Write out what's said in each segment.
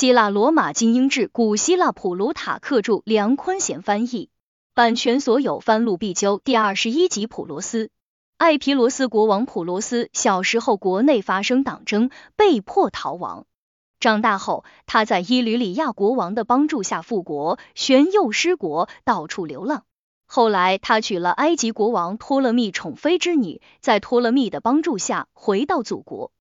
希腊罗马精英志，古希腊普鲁塔克著，梁坤贤翻译，版权所有，翻录必究。第二十一集，普罗斯。艾皮罗斯国王普罗斯小时候国内发生党争，被迫逃亡。长大后，他在伊吕里亚国王的帮助下复国，旋又失国，到处流浪。后来，他娶了埃及国王托勒密宠妃之女，在托勒密的帮助下回到祖国。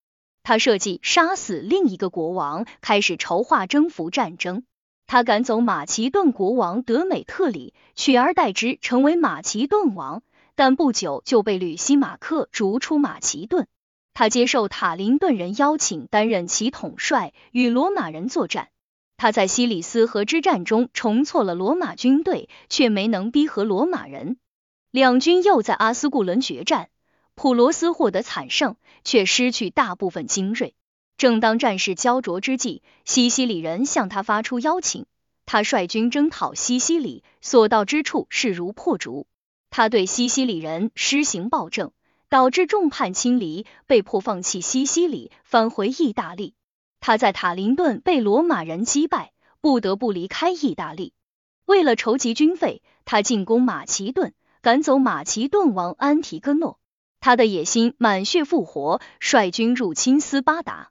他设计杀死另一个国王，开始筹划征服战争。他赶走马其顿国王德美特里，取而代之成为马其顿王，但不久就被吕西马克逐出马其顿。他接受塔林顿人邀请，担任其统帅，与罗马人作战。他在西里斯河之战中重挫了罗马军队，却没能逼和罗马人。两军又在阿斯固伦决战，普罗斯获得惨胜，却失去大部分精锐。正当战事焦灼之际，西西里人向他发出邀请，他率军征讨西西里，所到之处势如破竹。他对西西里人施行暴政，导致众叛亲离，被迫放弃西西里，返回意大利。他在塔林顿被罗马人击败，不得不离开意大利。为了筹集军费，他进攻马其顿，赶走马其顿王安提戈诺。他的野心满血复活，率军入侵斯巴达。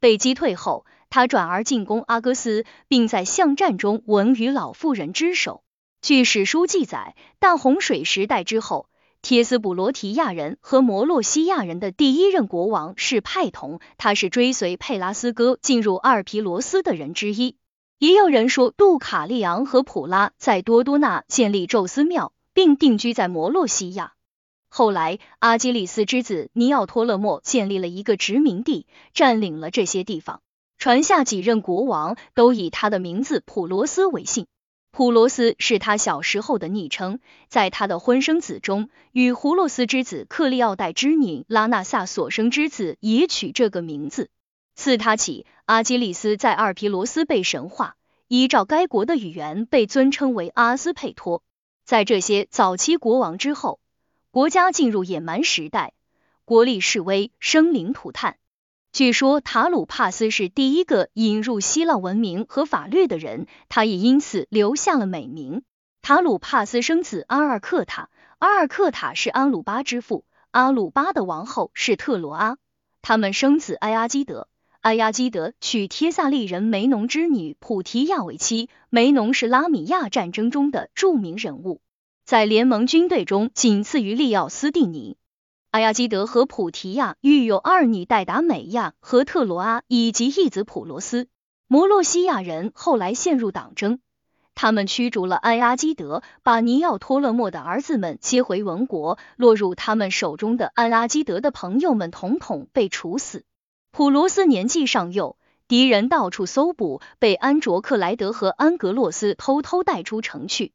被击退后，他转而进攻阿戈斯，并在巷战中闻于老妇人之手。据史书记载，大洪水时代之后。帖斯普罗提亚人和摩洛西亚人的第一任国王是派同，他是追随佩拉斯哥进入阿尔皮罗斯的人之一。也有人说，杜卡利昂和普拉在多多纳建立宙斯庙，并定居在摩洛西亚。后来，阿基里斯之子尼奥托勒莫建立了一个殖民地，占领了这些地方。传下几任国王都以他的名字普罗斯为姓。普罗斯是他小时候的昵称，在他的婚生子中，与胡洛斯之子克利奥戴之女拉纳萨所生之子也取这个名字。自他起，阿基里斯在阿尔皮罗斯被神化，依照该国的语言被尊称为阿斯佩托。在这些早期国王之后，国家进入野蛮时代，国力式微，生灵涂炭。据说塔鲁帕斯是第一个引入希腊文明和法律的人，他也因此留下了美名。塔鲁帕斯生子阿尔克塔，阿尔克塔是阿鲁巴之父，阿鲁巴的王后是特罗阿，他们生子埃阿基德，埃阿基德娶帖萨利人梅农之女普提亚为妻，梅农是拉米亚战争中的著名人物，在联盟军队中仅次于利奥斯蒂尼。阿亚基德和普提亚育有二女戴达美亚和特罗阿，以及一子普罗斯。摩洛西亚人后来陷入党争，他们驱逐了埃阿基德，把尼奥托勒莫的儿子们接回文国。落入他们手中的安阿基德的朋友们统统被处死。普罗斯年纪尚幼，敌人到处搜捕，被安卓克莱德和安格洛斯偷偷带出城去。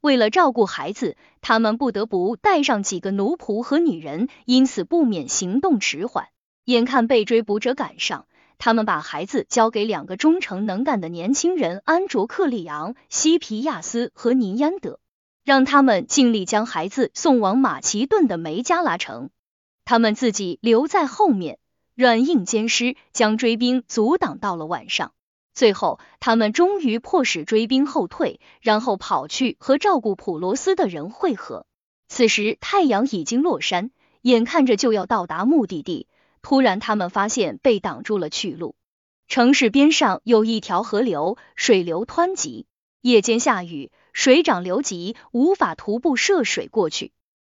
为了照顾孩子，他们不得不带上几个奴仆和女人，因此不免行动迟缓。眼看被追捕者赶上，他们把孩子交给两个忠诚能干的年轻人安卓克利昂、西皮亚斯和尼安德，让他们尽力将孩子送往马其顿的梅加拉城，他们自己留在后面，软硬兼施，将追兵阻挡到了晚上。最后，他们终于迫使追兵后退，然后跑去和照顾普罗斯的人会合。此时太阳已经落山，眼看着就要到达目的地，突然他们发现被挡住了去路。城市边上有一条河流，水流湍急，夜间下雨，水涨流急，无法徒步涉水过去。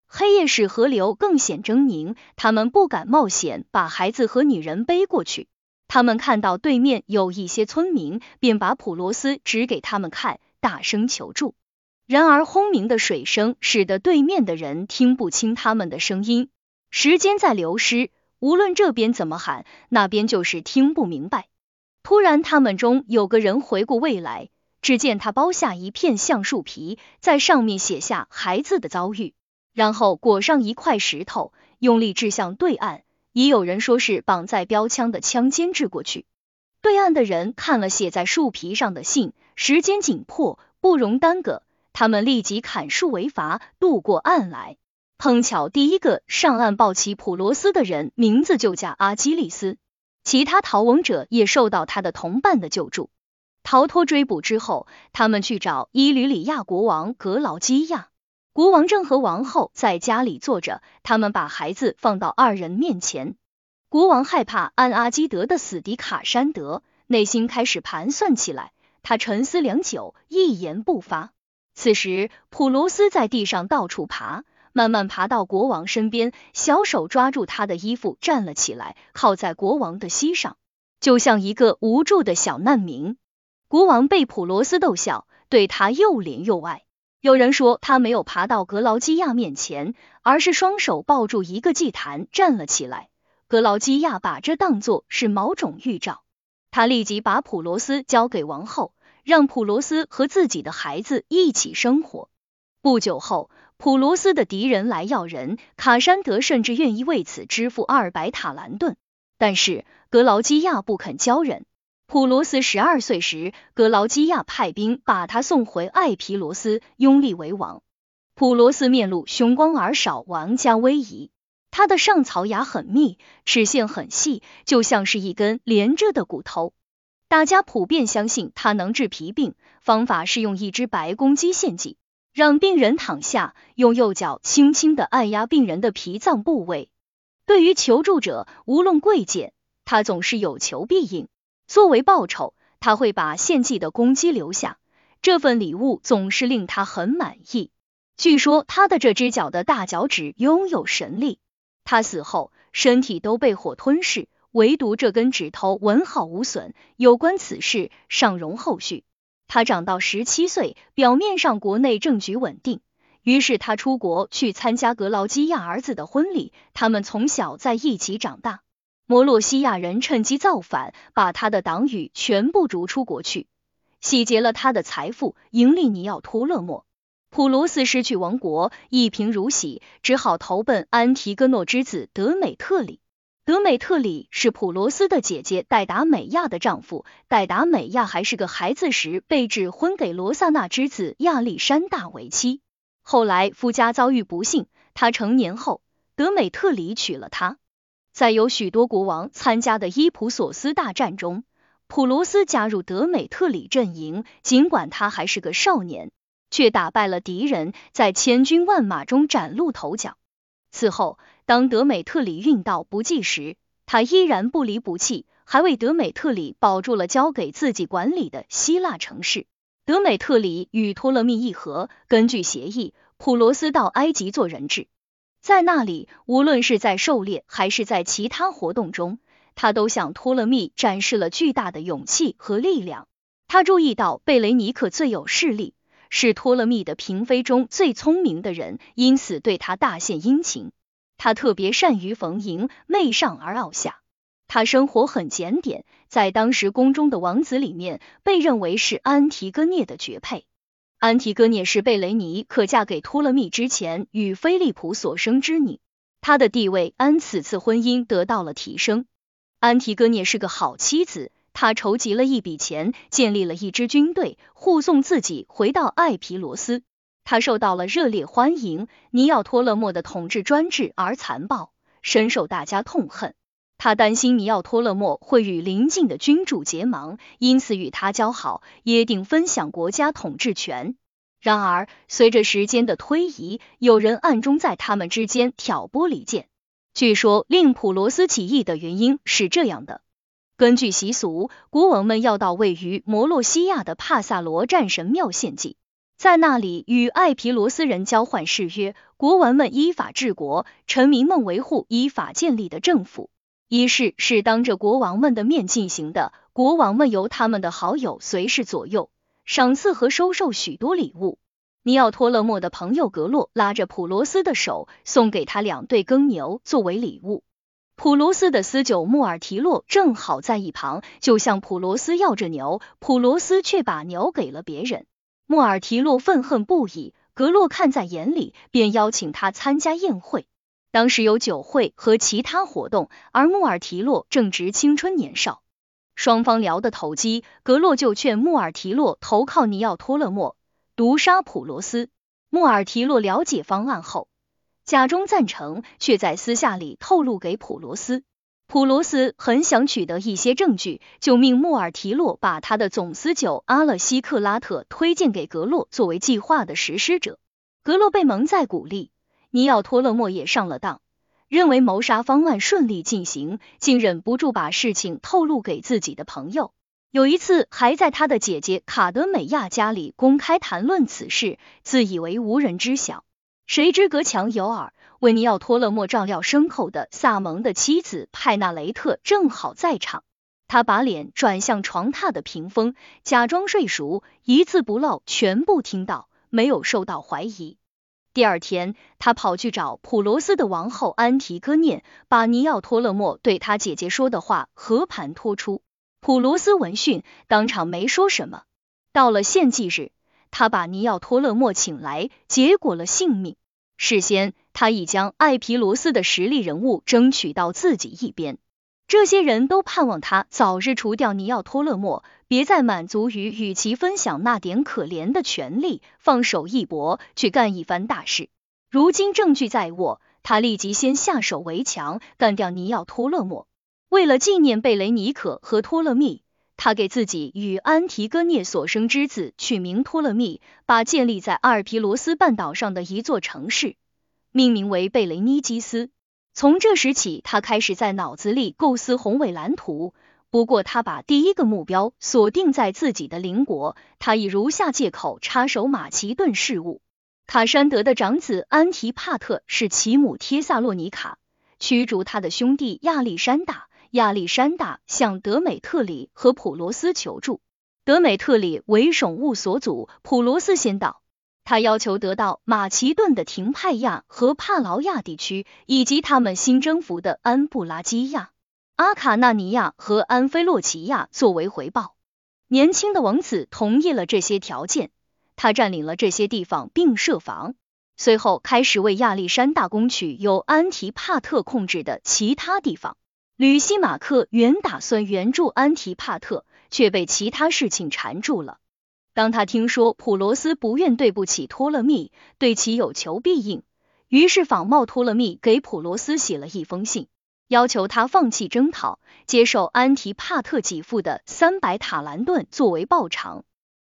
黑夜使河流更显狰狞，他们不敢冒险把孩子和女人背过去。他们看到对面有一些村民，便把普罗斯指给他们看，大声求助。然而轰鸣的水声使得对面的人听不清他们的声音。时间在流失，无论这边怎么喊，那边就是听不明白。突然，他们中有个人回过味来，只见他剥下一片橡树皮，在上面写下孩子的遭遇，然后裹上一块石头，用力掷向对岸。已有人说是绑在标枪的枪尖掷过去。对岸的人看了写在树皮上的信，时间紧迫，不容耽搁，他们立即砍树为筏，渡过岸来。碰巧第一个上岸抱起普罗斯的人，名字就叫阿基里斯。其他逃亡者也受到他的同伴的救助。逃脱追捕之后，他们去找伊吕里亚国王格劳基亚。国王正和王后在家里坐着，他们把孩子放到二人面前。国王害怕安阿基德的死敌卡山德，内心开始盘算起来。他沉思良久，一言不发。此时，普罗斯在地上到处爬，慢慢爬到国王身边，小手抓住他的衣服站了起来，靠在国王的膝上，就像一个无助的小难民。国王被普罗斯逗笑，对他又怜又爱。有人说他没有爬到格劳基亚面前，而是双手抱住一个祭坛站了起来。格劳基亚把这当作是某种预兆，他立即把普罗斯交给王后，让普罗斯和自己的孩子一起生活。不久后，普罗斯的敌人来要人，卡山德甚至愿意为此支付二百塔兰顿，但是格劳基亚不肯交人。普罗斯十二岁时，格劳基亚派兵把他送回艾皮罗斯，拥立为王。普罗斯面露凶光而少，王家威仪。他的上槽牙很密，齿线很细，就像是一根连着的骨头。大家普遍相信他能治皮病，方法是用一只白公鸡献祭，让病人躺下，用右脚轻轻的按压病人的脾脏部位。对于求助者，无论贵贱，他总是有求必应。作为报酬，他会把献祭的公鸡留下，这份礼物总是令他很满意。据说他的这只脚的大脚趾拥有神力，他死后身体都被火吞噬，唯独这根指头完好无损。有关此事尚容后续。他长到十七岁，表面上国内政局稳定，于是他出国去参加格劳基亚儿子的婚礼，他们从小在一起长大。摩洛西亚人趁机造反，把他的党羽全部逐出国去，洗劫了他的财富，迎立尼奥托勒莫。普罗斯失去王国，一贫如洗，只好投奔安提戈诺之子德美特里。德美特里是普罗斯的姐姐戴达美亚的丈夫。戴达美亚还是个孩子时，被指婚给罗萨纳之子亚历山大为妻。后来夫家遭遇不幸，他成年后，德美特里娶了她。在有许多国王参加的伊普索斯大战中，普罗斯加入德美特里阵营。尽管他还是个少年，却打败了敌人，在千军万马中崭露头角。此后，当德美特里运到不济时，他依然不离不弃，还为德美特里保住了交给自己管理的希腊城市。德美特里与托勒密议和，根据协议，普罗斯到埃及做人质。在那里，无论是在狩猎还是在其他活动中，他都向托勒密展示了巨大的勇气和力量。他注意到贝雷尼克最有势力，是托勒密的嫔妃中最聪明的人，因此对他大献殷勤。他特别善于逢迎，媚上而傲下。他生活很检点，在当时宫中的王子里面，被认为是安提戈涅的绝配。安提戈涅是贝雷尼可嫁给托勒密之前与菲利普所生之女，她的地位按此次婚姻得到了提升。安提戈涅是个好妻子，她筹集了一笔钱，建立了一支军队，护送自己回到艾皮罗斯。她受到了热烈欢迎。尼奥托勒莫的统治专制而残暴，深受大家痛恨。他担心尼奥托勒莫会与邻近的君主结盟，因此与他交好，约定分享国家统治权。然而，随着时间的推移，有人暗中在他们之间挑拨离间。据说，令普罗斯起义的原因是这样的：根据习俗，国王们要到位于摩洛西亚的帕萨罗战神庙献祭，在那里与艾皮罗斯人交换誓约。国王们依法治国，臣民们维护依法建立的政府。仪式是当着国王们的面进行的，国王们由他们的好友随侍左右，赏赐和收受许多礼物。尼奥托勒莫的朋友格洛拉着普罗斯的手，送给他两对耕牛作为礼物。普罗斯的私酒穆尔提洛正好在一旁，就向普罗斯要着牛，普罗斯却把牛给了别人。穆尔提洛愤恨不已，格洛看在眼里，便邀请他参加宴会。当时有酒会和其他活动，而穆尔提洛正值青春年少，双方聊得投机，格洛就劝穆尔提洛投靠尼奥托勒莫，毒杀普罗斯。穆尔提洛了解方案后，假装赞成，却在私下里透露给普罗斯。普罗斯很想取得一些证据，就命穆尔提洛把他的总司酒阿勒西克拉特推荐给格洛作为计划的实施者。格洛被蒙在鼓里，尼奥托勒莫也上了当，认为谋杀方案顺利进行，竟忍不住把事情透露给自己的朋友。有一次，还在他的姐姐卡德美亚家里公开谈论此事，自以为无人知晓。谁知隔墙有耳，为尼奥托勒莫照料牲口的萨蒙的妻子派纳雷特正好在场。他把脸转向床榻的屏风，假装睡熟，一字不漏全部听到，没有受到怀疑。第二天，他跑去找普罗斯的王后安提戈涅，把尼奥托勒莫对他姐姐说的话和盘托出。普罗斯闻讯，当场没说什么。到了献祭日，他把尼奥托勒莫请来，结果了性命。事先，他已将艾皮罗斯的实力人物争取到自己一边。这些人都盼望他早日除掉尼奥托勒莫，别再满足于与其分享那点可怜的权利，放手一搏，去干一番大事。如今证据在握，他立即先下手为强，干掉尼奥托勒莫。为了纪念贝雷尼可和托勒密，他给自己与安提戈涅所生之子取名托勒密，把建立在阿尔皮罗斯半岛上的一座城市命名为贝雷尼基斯。从这时起，他开始在脑子里构思宏伟蓝图。不过，他把第一个目标锁定在自己的邻国，他以如下借口插手马其顿事务。卡山德的长子安提帕特是其母帖萨洛尼卡，驱逐他的兄弟亚历山大。亚历山大向德美特里和普罗斯求助，德美特里为宠物所阻，普罗斯先到。他要求得到马其顿的廷派亚和帕劳亚地区，以及他们新征服的安布拉基亚、阿卡纳尼亚和安菲洛奇亚作为回报。年轻的王子同意了这些条件，他占领了这些地方并设防，随后开始为亚历山大攻取由安提帕特控制的其他地方。吕西马克原打算援助安提帕特，却被其他事情缠住了。当他听说普罗斯不愿对不起托勒密，对其有求必应，于是仿冒托勒密给普罗斯写了一封信，要求他放弃征讨，接受安提帕特给付的三百塔兰顿作为报偿。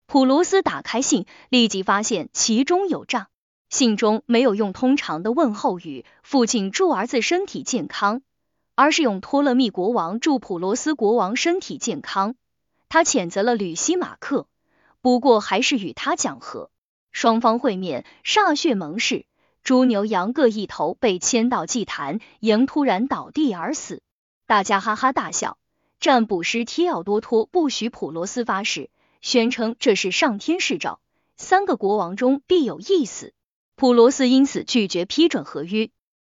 普罗斯打开信，立即发现其中有诈。信中没有用通常的问候语，父亲祝儿子身体健康。而是用托勒密国王祝普罗斯国王身体健康。他谴责了吕西马克，不过还是与他讲和。双方会面，歃血盟誓，猪牛羊各一头被牵到祭坛，羊突然倒地而死，大家哈哈大笑。占卜师提奥多托不许普罗斯发誓，宣称这是上天示诏，三个国王中必有一死。普罗斯因此拒绝批准合约。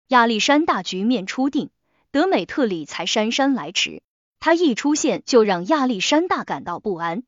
亚历山大局面初定。德美特里才姗姗来迟，他一出现就让亚历山大感到不安。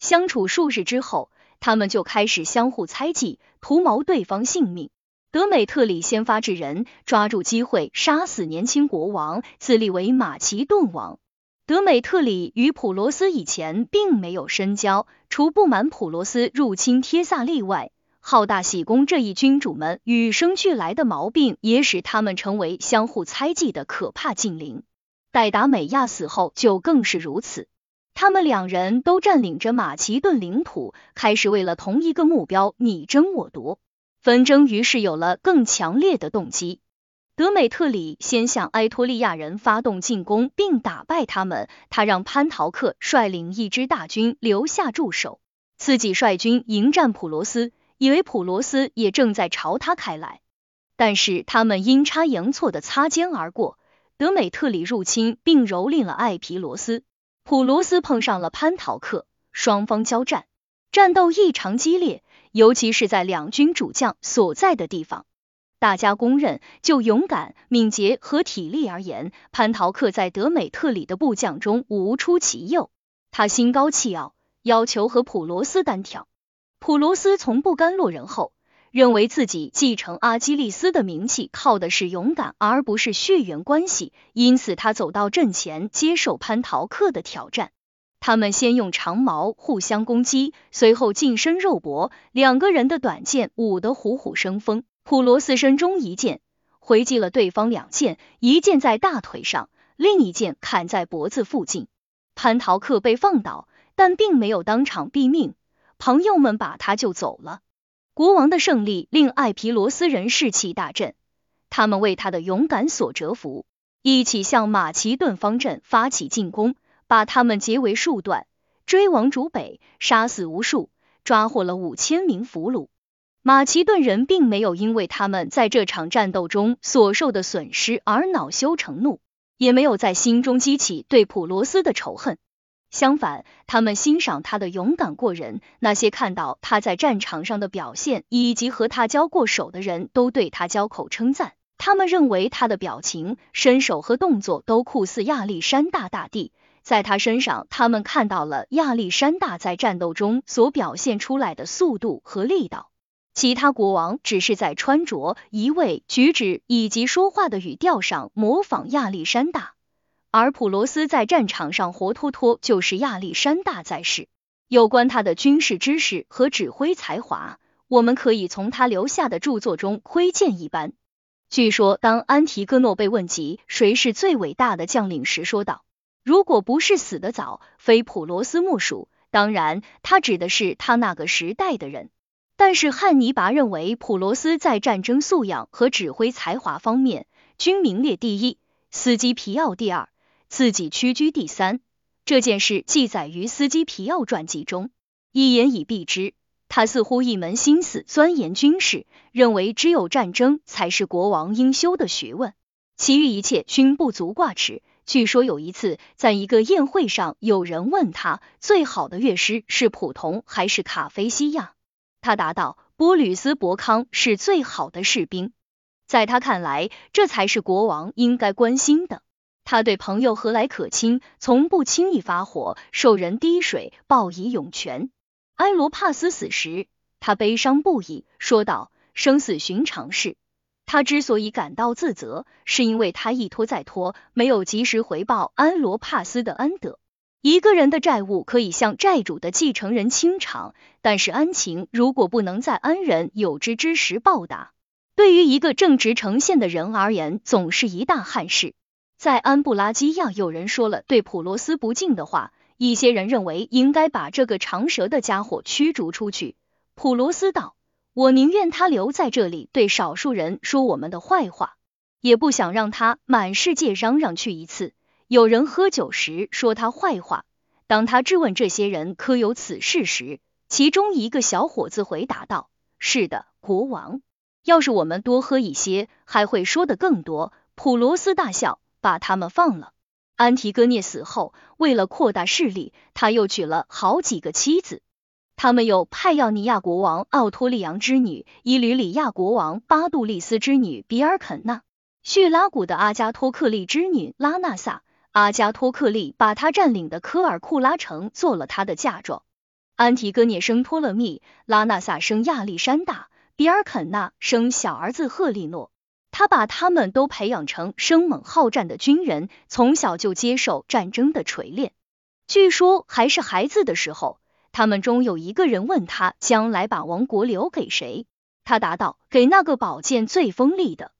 相处数日之后，他们就开始相互猜忌，图谋对方性命。德美特里先发制人，抓住机会杀死年轻国王，自立为马其顿王。德美特里与普罗斯以前并没有深交，除不满普罗斯入侵帖萨利外。好大喜功这一君主们与生俱来的毛病，也使他们成为相互猜忌的可怕精灵。戴达美亚死后就更是如此。他们两人都占领着马其顿领土，开始为了同一个目标你争我夺，纷争于是有了更强烈的动机。德美特里先向埃托利亚人发动进攻，并打败他们。他让潘陶克率领一支大军留下驻守，自己率军迎战普罗斯。以为普罗斯也正在朝他开来，但是他们阴差阳错的擦肩而过。德美特里入侵并蹂躏了艾皮罗斯，普罗斯碰上了潘陶克，双方交战，战斗异常激烈，尤其是在两军主将所在的地方。大家公认，就勇敢、敏捷和体力而言，潘陶克在德美特里的部将中无出其右。他心高气傲，要求和普罗斯单挑。普罗斯从不甘落人后，认为自己继承阿基利斯的名气靠的是勇敢，而不是血缘关系，因此他走到阵前接受潘陶克的挑战。他们先用长矛互相攻击，随后近身肉搏，两个人的短剑舞得虎虎生风。普罗斯身中一剑，回击了对方两剑，一剑在大腿上，另一剑砍在脖子附近。蟠桃客被放倒，但并没有当场毙命，朋友们把他救走了。国王的胜利令艾皮罗斯人士气大振，他们为他的勇敢所折服，一起向马其顿方阵发起进攻，把他们截为数段，追往逐北，杀死无数，抓获了五千名俘虏。马其顿人并没有因为他们在这场战斗中所受的损失而恼羞成怒，也没有在心中激起对普罗斯的仇恨。相反，他们欣赏他的勇敢过人。那些看到他在战场上的表现，以及和他交过手的人都对他交口称赞。他们认为他的表情、身手和动作都酷似亚历山大大帝。在他身上，他们看到了亚历山大在战斗中所表现出来的速度和力道。其他国王只是在穿着、移位、举止以及说话的语调上模仿亚历山大，而普罗斯在战场上活脱脱就是亚历山大在世。有关他的军事知识和指挥才华，我们可以从他留下的著作中窥见一斑。据说，当安提戈诺被问及谁是最伟大的将领时，说道：“如果不是死得早，非普罗斯莫属。”当然，他指的是他那个时代的人。但是汉尼拔认为普罗斯在战争素养和指挥才华方面均名列第一，斯基皮奥第二，自己屈居第三。这件事记载于斯基皮奥传记中，一言以蔽之，他似乎一门心思钻研军事，认为只有战争才是国王应修的学问，其余一切均不足挂齿。据说有一次在一个宴会上，有人问他最好的乐师是普通还是卡菲西亚。他答道：“波吕斯伯康是最好的士兵，在他看来，这才是国王应该关心的。他对朋友和蔼可亲，从不轻易发火，受人滴水报以涌泉。埃罗帕斯死时，他悲伤不已，说道：‘生死寻常事。’他之所以感到自责，是因为他一拖再拖，没有及时回报安罗帕斯的恩德。”一个人的债务可以向债主的继承人清偿，但是恩情如果不能在恩人有知之时报答，对于一个正直诚信的人而言，总是一大憾事。在安布拉基亚，有人说了对普罗斯不敬的话，一些人认为应该把这个长舌的家伙驱逐出去。普罗斯道：“我宁愿他留在这里，对少数人说我们的坏话，也不想让他满世界嚷嚷去一次。”有人喝酒时说他坏话，当他质问这些人可有此事时，其中一个小伙子回答道：“是的，国王。要是我们多喝一些，还会说的更多。”普罗斯大笑，把他们放了。安提戈涅死后，为了扩大势力，他又娶了好几个妻子。他们有派要尼亚国王奥托利昂之女，伊吕里亚国王巴杜利斯之女比尔肯纳，叙拉古的阿加托克利之女拉纳萨。阿加托克利把他占领的科尔库拉城做了他的嫁妆。安提戈涅生托勒密，拉纳萨生亚历山大，比尔肯纳生小儿子赫利诺。他把他们都培养成生猛好战的军人，从小就接受战争的锤炼。据说还是孩子的时候，他们中有一个人问他将来把王国留给谁，他答道：“给那个宝剑最锋利的。”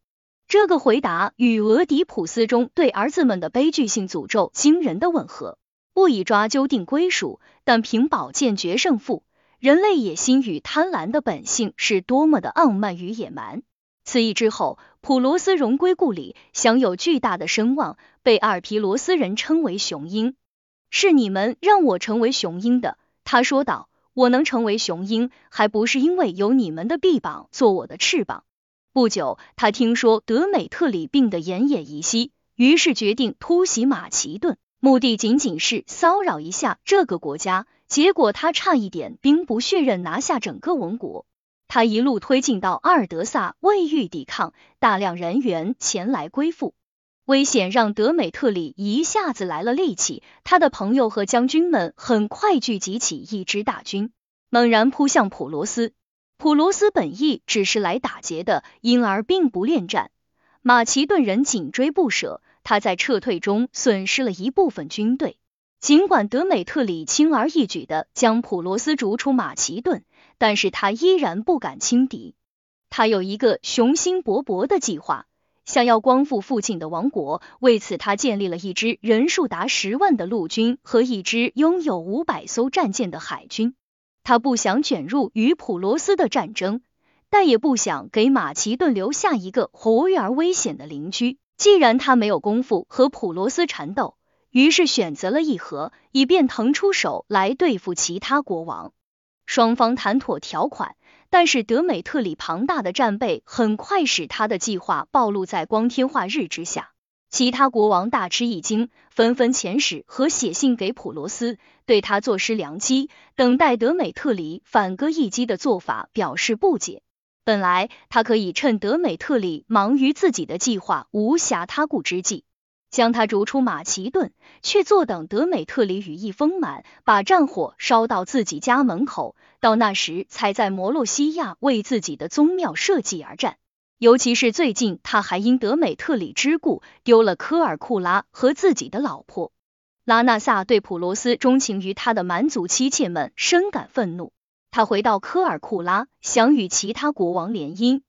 这个回答与俄狄浦斯中对儿子们的悲剧性诅咒惊人的吻合。不以抓阄定归属，但凭宝剑决胜负。人类野心与贪婪的本性是多么的傲慢与野蛮。此役之后，普罗斯荣归故里，享有巨大的声望，被阿尔皮罗斯人称为雄鹰。是你们让我成为雄鹰的，他说道。我能成为雄鹰，还不是因为有你们的臂膀做我的翅膀。不久，他听说德美特里病得奄奄一息，于是决定突袭马其顿，目的仅仅是骚扰一下这个国家。结果他差一点兵不血刃拿下整个王国。他一路推进到阿尔德萨，未遇抵抗，大量人员前来归附，危险让德美特里一下子来了力气。他的朋友和将军们很快聚集起一支大军，猛然扑向普罗斯。普罗斯本意只是来打劫的，因而并不恋战。马其顿人紧追不舍，他在撤退中损失了一部分军队。尽管德美特里轻而易举的将普罗斯逐出马其顿，但是他依然不敢轻敌。他有一个雄心勃勃的计划，想要光复附近的王国。为此，他建立了一支人数达十万的陆军和一支拥有五百艘战舰的海军。他不想卷入与普罗斯的战争，但也不想给马其顿留下一个活跃而危险的邻居。既然他没有功夫和普罗斯缠斗，于是选择了议和，以便腾出手来对付其他国王。双方谈妥条款，但是德美特里庞大的战备很快使他的计划暴露在光天化日之下。其他国王大吃一惊，纷纷遣使和写信给普罗斯，对他坐失良机、等待德美特里反戈一击的做法表示不解。本来他可以趁德美特里忙于自己的计划，无暇他顾之际。将他逐出马其顿，却坐等德美特里羽翼丰满，把战火烧到自己家门口，到那时才在摩洛西亚为自己的宗庙设计而战。尤其是最近，他还因德美特里之故丢了科尔库拉和自己的老婆拉纳萨，对普罗斯钟情于他的蛮族妻妾们深感愤怒。他回到科尔库拉，想与其他国王联姻。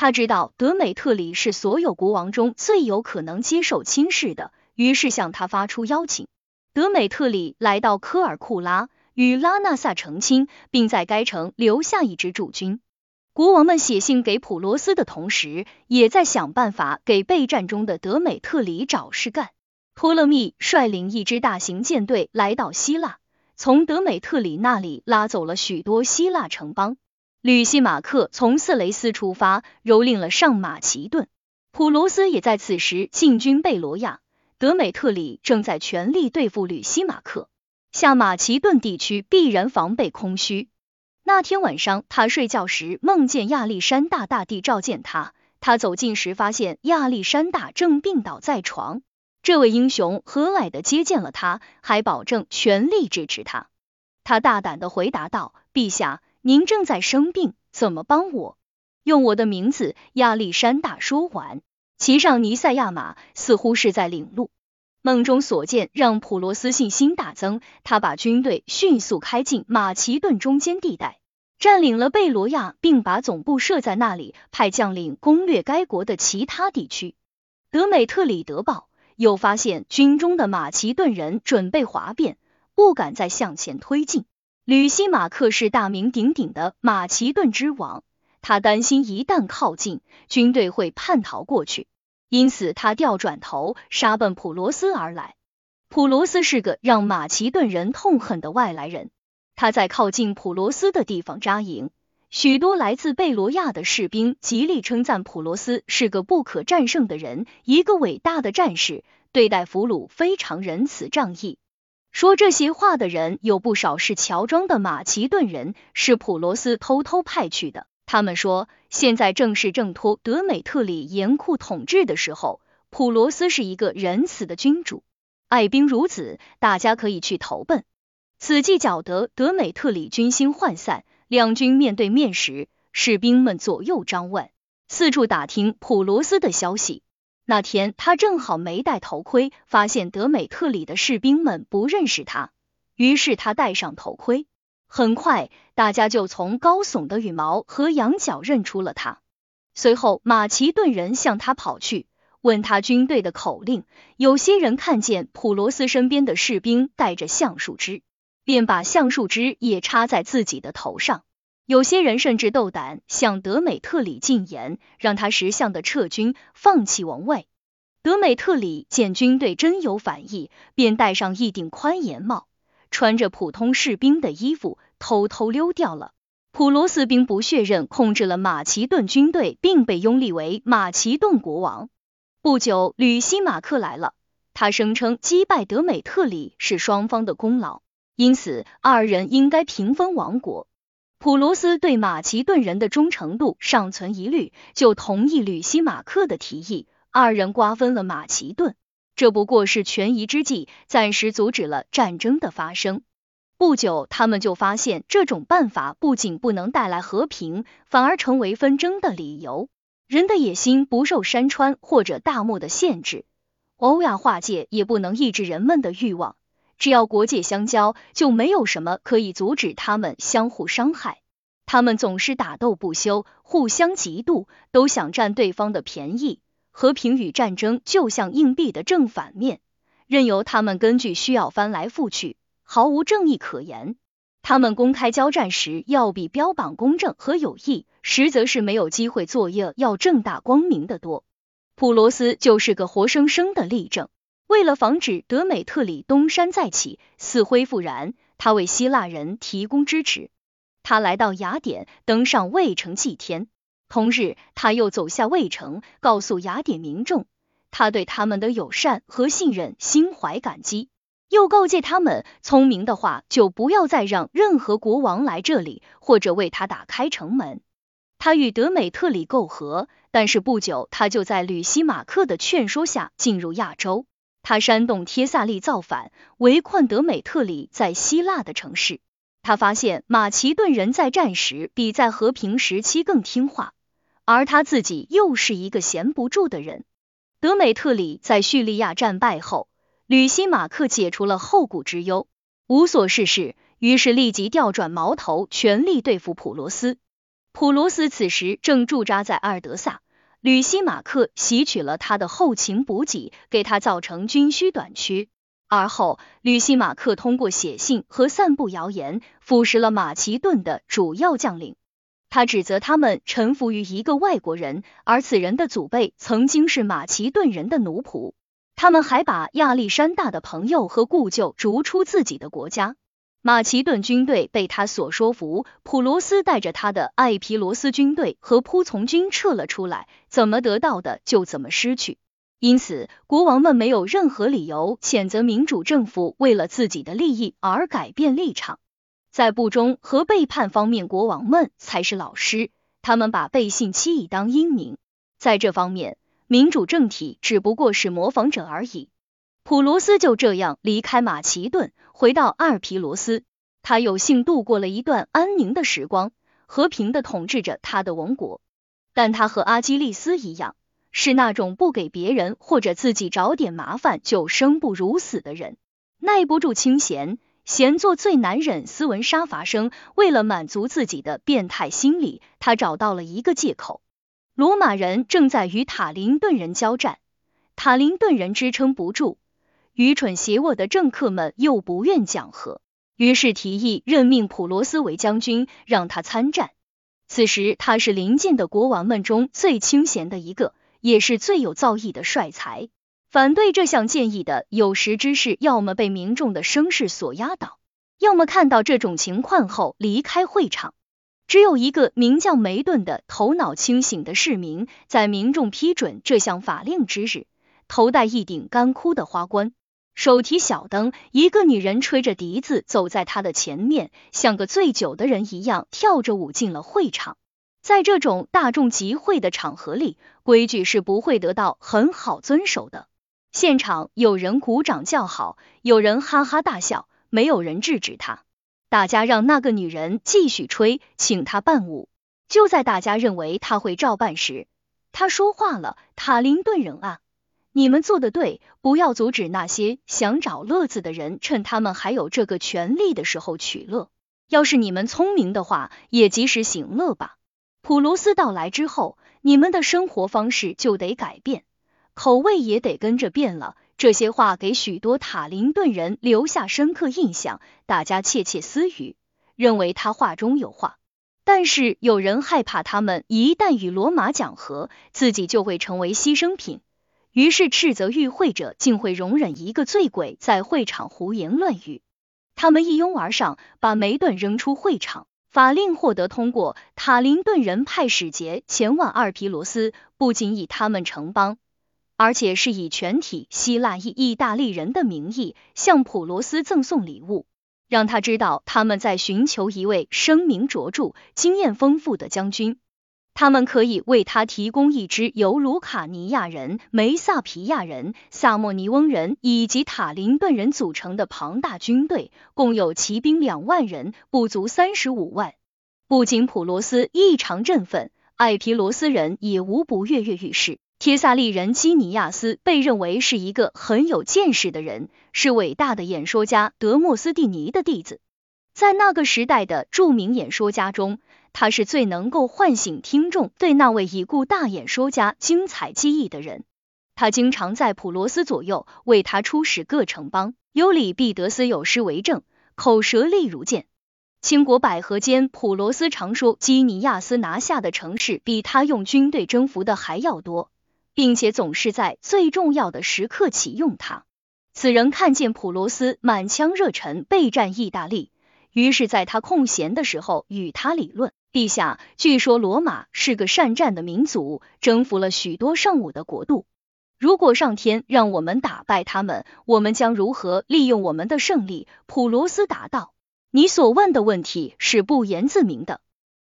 他知道德美特里是所有国王中最有可能接受亲事的，于是向他发出邀请。德美特里来到科尔库拉，与拉纳萨成亲，并在该城留下一支驻军。国王们写信给普罗斯的同时，也在想办法给备战中的德美特里找事干。托勒密率领一支大型舰队来到希腊，从德美特里那里拉走了许多希腊城邦。吕西马克从色雷斯出发，蹂躏了上马其顿。普罗斯也在此时进军贝罗亚。德美特里正在全力对付吕西马克，下马其顿地区必然防备空虚。那天晚上，他睡觉时梦见亚历山大大帝召见他。他走近时，发现亚历山大正病倒在床。这位英雄和蔼的接见了他，还保证全力支持他。他大胆的回答道：“陛下。”您正在生病，怎么帮我？用我的名字。亚历山大说完，骑上尼赛亚马，似乎是在领路。梦中所见让普罗斯信心大增，他把军队迅速开进马其顿中间地带，占领了贝罗亚，并把总部设在那里，派将领攻略该国的其他地区。德美特里德报，又发现军中的马其顿人准备哗变，不敢再向前推进。吕西马克是大名鼎鼎的马其顿之王，他担心一旦靠近，军队会叛逃过去，因此他调转头杀奔普罗斯而来。普罗斯是个让马其顿人痛恨的外来人，他在靠近普罗斯的地方扎营，许多来自贝罗亚的士兵极力称赞普罗斯是个不可战胜的人，一个伟大的战士，对待俘虏非常仁慈仗义。说这些话的人有不少是乔装的马其顿人，是普罗斯偷偷派去的。他们说，现在正是挣脱德美特里严酷统治的时候，普罗斯是一个仁慈的君主，爱兵如子，大家可以去投奔。此计搅得德美特里军心涣散，两军面对面时，士兵们左右张望，四处打听普罗斯的消息。那天他正好没戴头盔，发现德美特里的士兵们不认识他，于是他戴上头盔。很快，大家就从高耸的羽毛和羊角认出了他。随后，马其顿人向他跑去，问他军队的口令。有些人看见普罗斯身边的士兵带着橡树枝，便把橡树枝也插在自己的头上。有些人甚至斗胆向德美特里进言，让他识相的撤军，放弃王位。德美特里见军队真有反意，便戴上一顶宽檐帽，穿着普通士兵的衣服，偷偷溜掉了。普罗斯兵不血刃控制了马其顿军队，并被拥立为马其顿国王。不久，吕西马克来了，他声称击败德美特里是双方的功劳，因此二人应该平分王国。普罗斯对马其顿人的忠诚度尚存疑虑，就同意吕西马克的提议，二人瓜分了马其顿。这不过是权宜之计，暂时阻止了战争的发生。不久，他们就发现这种办法不仅不能带来和平，反而成为纷争的理由。人的野心不受山川或者大漠的限制，欧亚化界也不能抑制人们的欲望。只要国界相交，就没有什么可以阻止他们相互伤害。他们总是打斗不休，互相嫉妒，都想占对方的便宜。和平与战争就像硬币的正反面，任由他们根据需要翻来覆去，毫无正义可言。他们公开交战时，要比标榜公正和有益，实则是没有机会作业要正大光明的多。普罗斯就是个活生生的例证。为了防止德美特里东山再起，死灰复燃，他为希腊人提供支持。他来到雅典，登上卫城祭天。同日，他又走下卫城，告诉雅典民众，他对他们的友善和信任心怀感激。又告诫他们，聪明的话就不要再让任何国王来这里，或者为他打开城门。他与德美特里媾和，但是不久他就在吕西马克的劝说下进入亚洲。他煽动帖萨利造反，围困德美特里在希腊的城市。他发现马其顿人在战时比在和平时期更听话，而他自己又是一个闲不住的人。德美特里在叙利亚战败后。吕西马克解除了后顾之忧，无所事事，于是立即调转矛头，全力对付普罗斯。普罗斯此时正驻扎在阿尔德萨，吕西马克吸取了他的后勤补给，给他造成军需短缺。而后，吕西马克通过写信和散布谣言，腐蚀了马其顿的主要将领。他指责他们臣服于一个外国人，而此人的祖辈曾经是马其顿人的奴仆。他们还把亚历山大的朋友和故旧逐出自己的国家。马其顿军队被他所说服，普罗斯带着他的艾皮罗斯军队和仆从军撤了出来，怎么得到的就怎么失去。因此，国王们没有任何理由谴责民主政府为了自己的利益而改变立场。在不忠和背叛方面，国王们才是老师，他们把背信弃义当英明。在这方面。民主政体只不过是模仿者而已。普罗斯就这样离开马其顿，回到阿尔皮罗斯。他有幸度过了一段安宁的时光，和平的统治着他的王国。但他和阿基利斯一样，是那种不给别人或者自己找点麻烦就生不如死的人，耐不住清闲，闲作最难忍斯文杀伐声。为了满足自己的变态心理，他找到了一个借口。罗马人正在与塔林顿人交战，塔林顿人支撑不住，愚蠢邪恶的政客们又不愿讲和，于是提议任命普罗斯为将军，让他参战。此时他是邻近的国王们中最清闲的一个，也是最有造诣的帅才。反对这项建议的有识之士，要么被民众的声势所压倒，要么看到这种情况后离开会场。只有一个名叫梅顿的头脑清醒的市民，在民众批准这项法令之日，头戴一顶干枯的花冠，手提小灯，一个女人吹着笛子走在他的前面，像个醉酒的人一样跳着舞进了会场。在这种大众集会的场合里，规矩是不会得到很好遵守的。现场有人鼓掌叫好，有人哈哈大笑，没有人制止他。大家让那个女人继续吹，请她伴舞。就在大家认为她会照办时，她说话了：“塔林顿人啊，你们做的对，不要阻止那些想找乐子的人，趁他们还有这个权利的时候取乐。要是你们聪明的话，也及时行乐吧。普罗斯到来之后，你们的生活方式就得改变，口味也得跟着变了。”这些话给许多塔林顿人留下深刻印象，大家窃窃私语，认为他话中有话。但是有人害怕他们一旦与罗马讲和，自己就会成为牺牲品，于是斥责与会者竟会容忍一个醉鬼在会场胡言乱语。他们一拥而上，把梅顿扔出会场。法令获得通过，塔林顿人派使节前往阿尔皮罗斯，不仅以他们城邦。而且是以全体希腊裔意大利人的名义向普罗斯赠送礼物，让他知道他们在寻求一位声名卓著、经验丰富的将军。他们可以为他提供一支由卢卡尼亚人、梅萨皮亚人、萨莫尼翁人以及塔林顿人组成的庞大军队，共有骑兵两万人，不足三十五万。不仅普罗斯异常振奋，艾皮罗斯人也无不跃跃欲试。帖萨利人基尼亚斯被认为是一个很有见识的人，是伟大的演说家德莫斯蒂尼的弟子。在那个时代的著名演说家中，他是最能够唤醒听众对那位已故大演说家精彩记忆的人。他经常在普罗斯左右为他出使各城邦。尤里庇得斯有诗为证，口舌利如剑。倾国百合间，普罗斯常说基尼亚斯拿下的城市比他用军队征服的还要多，并且总是在最重要的时刻启用他。此人看见普罗斯满腔热忱备战意大利，于是在他空闲的时候与他理论。陛下，据说罗马是个善战的民族，征服了许多尚武的国度。如果上天让我们打败他们，我们将如何利用我们的胜利？普罗斯答道：“你所问的问题是不言自明的。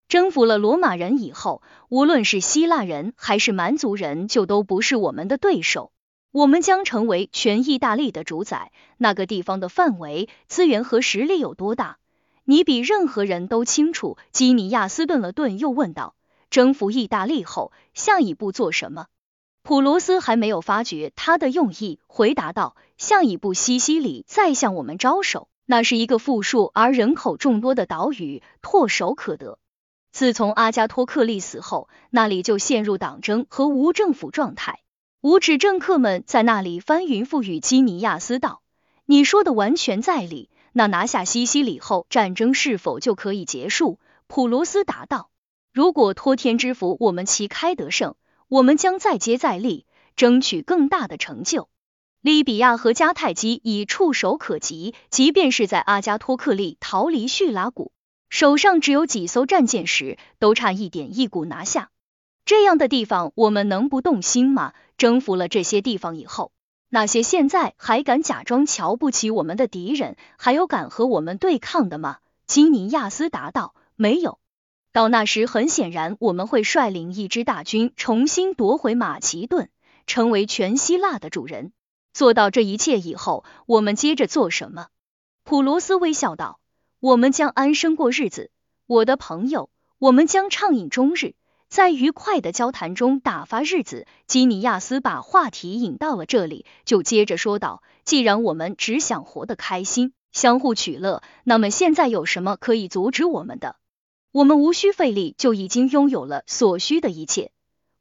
征服了罗马人以后，无论是希腊人还是蛮族人，就都不是我们的对手。我们将成为全意大利的主宰。那个地方的范围、资源和实力有多大，你比任何人都清楚。”基尼亚斯顿了顿，又问道：“征服意大利后，下一步做什么？”普罗斯还没有发觉他的用意，回答道：“下一步西西里再向我们招手，那是一个富庶而人口众多的岛屿，唾手可得。自从阿加托克利死后，那里就陷入党争和无政府状态，无耻政客们在那里翻云覆雨。”基尼亚斯道：“你说的完全在理。那拿下西西里后，战争是否就可以结束？”普罗斯答道：“如果托天之福，我们旗开得胜。”我们将再接再厉，争取更大的成就。利比亚和迦太基已触手可及，即便是在阿加托克利逃离叙拉古，手上只有几艘战舰时，都差一点一股拿下。这样的地方，我们能不动心吗？征服了这些地方以后，那些现在还敢假装瞧不起我们的敌人，还有敢和我们对抗的吗？基尼亚斯答道：没有。到那时，很显然我们会率领一支大军重新夺回马其顿，成为全希腊的主人。做到这一切以后，我们接着做什么？普罗斯微笑道：“我们将安生过日子，我的朋友。我们将畅饮终日，在愉快的交谈中打发日子。”基尼亚斯把话题引到了这里，就接着说道：“既然我们只想活得开心，相互取乐，那么现在有什么可以阻止我们的？”我们无需费力就已经拥有了所需的一切。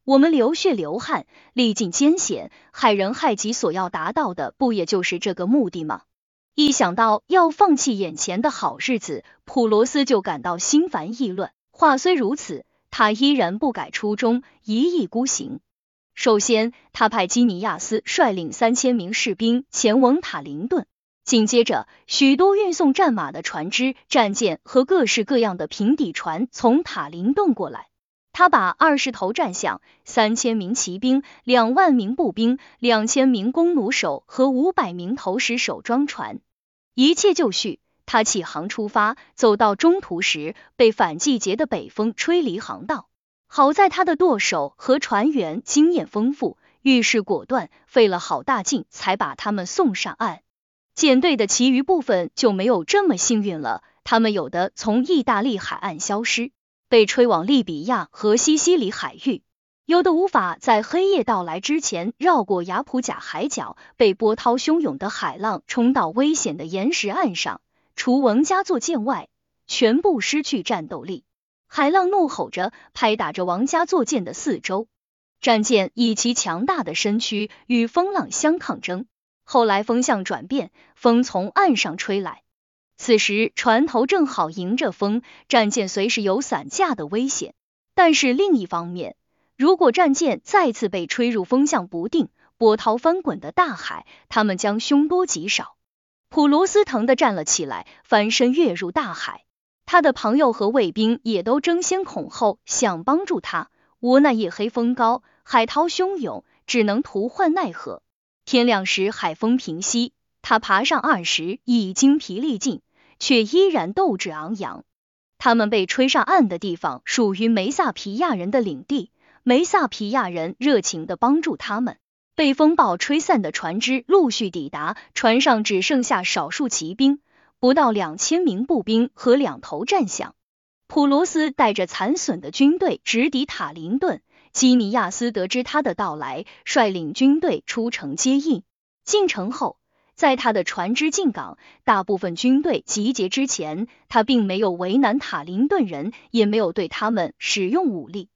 我们流血流汗，历尽艰险，害人害己，所要达到的不也就是这个目的吗？一想到要放弃眼前的好日子，普罗斯就感到心烦意乱。话虽如此，他依然不改初衷，一意孤行。首先，他派基尼亚斯率领三千名士兵前往塔林顿。紧接着，许多运送战马的船只、战舰和各式各样的平底船从塔林顿过来。他把二十头战象、三千名骑兵、两万名步兵、两千名弓弩手和五百名投石手装船，一切就绪。他启航出发，走到中途时，被反季节的北风吹离航道。好在他的舵手和船员经验丰富，遇事果断，费了好大劲才把他们送上岸。舰队的其余部分就没有这么幸运了，他们有的从意大利海岸消失，被吹往利比亚和西西里海域；有的无法在黑夜到来之前绕过雅普贾海角，被波涛汹涌的海浪冲到危险的岩石岸上。除王家作舰外，全部失去战斗力。海浪怒吼着，拍打着王家作舰的四周，战舰以其强大的身躯与风浪相抗争。后来风向转变，风从岸上吹来，此时船头正好迎着风，战舰随时有散架的危险。但是另一方面，如果战舰再次被吹入风向不定、波涛翻滚的大海，他们将凶多吉少。普罗斯腾的站了起来，翻身跃入大海。他的朋友和卫兵也都争先恐后想帮助他，无奈夜黑风高，海涛汹涌，只能徒唤奈何。天亮时，海风平息，他爬上岸时已经疲力尽，却依然斗志昂扬。他们被吹上岸的地方属于梅萨皮亚人的领地，梅萨皮亚人热情的帮助他们。被风暴吹散的船只陆续抵达，船上只剩下少数骑兵，不到两千名步兵和两头战象。普罗斯带着残损的军队直抵塔林顿。基尼亚斯得知他的到来，率领军队出城接应。进城后，在他的船只进港、大部分军队集结之前，他并没有为难塔林顿人，也没有对他们使用武力。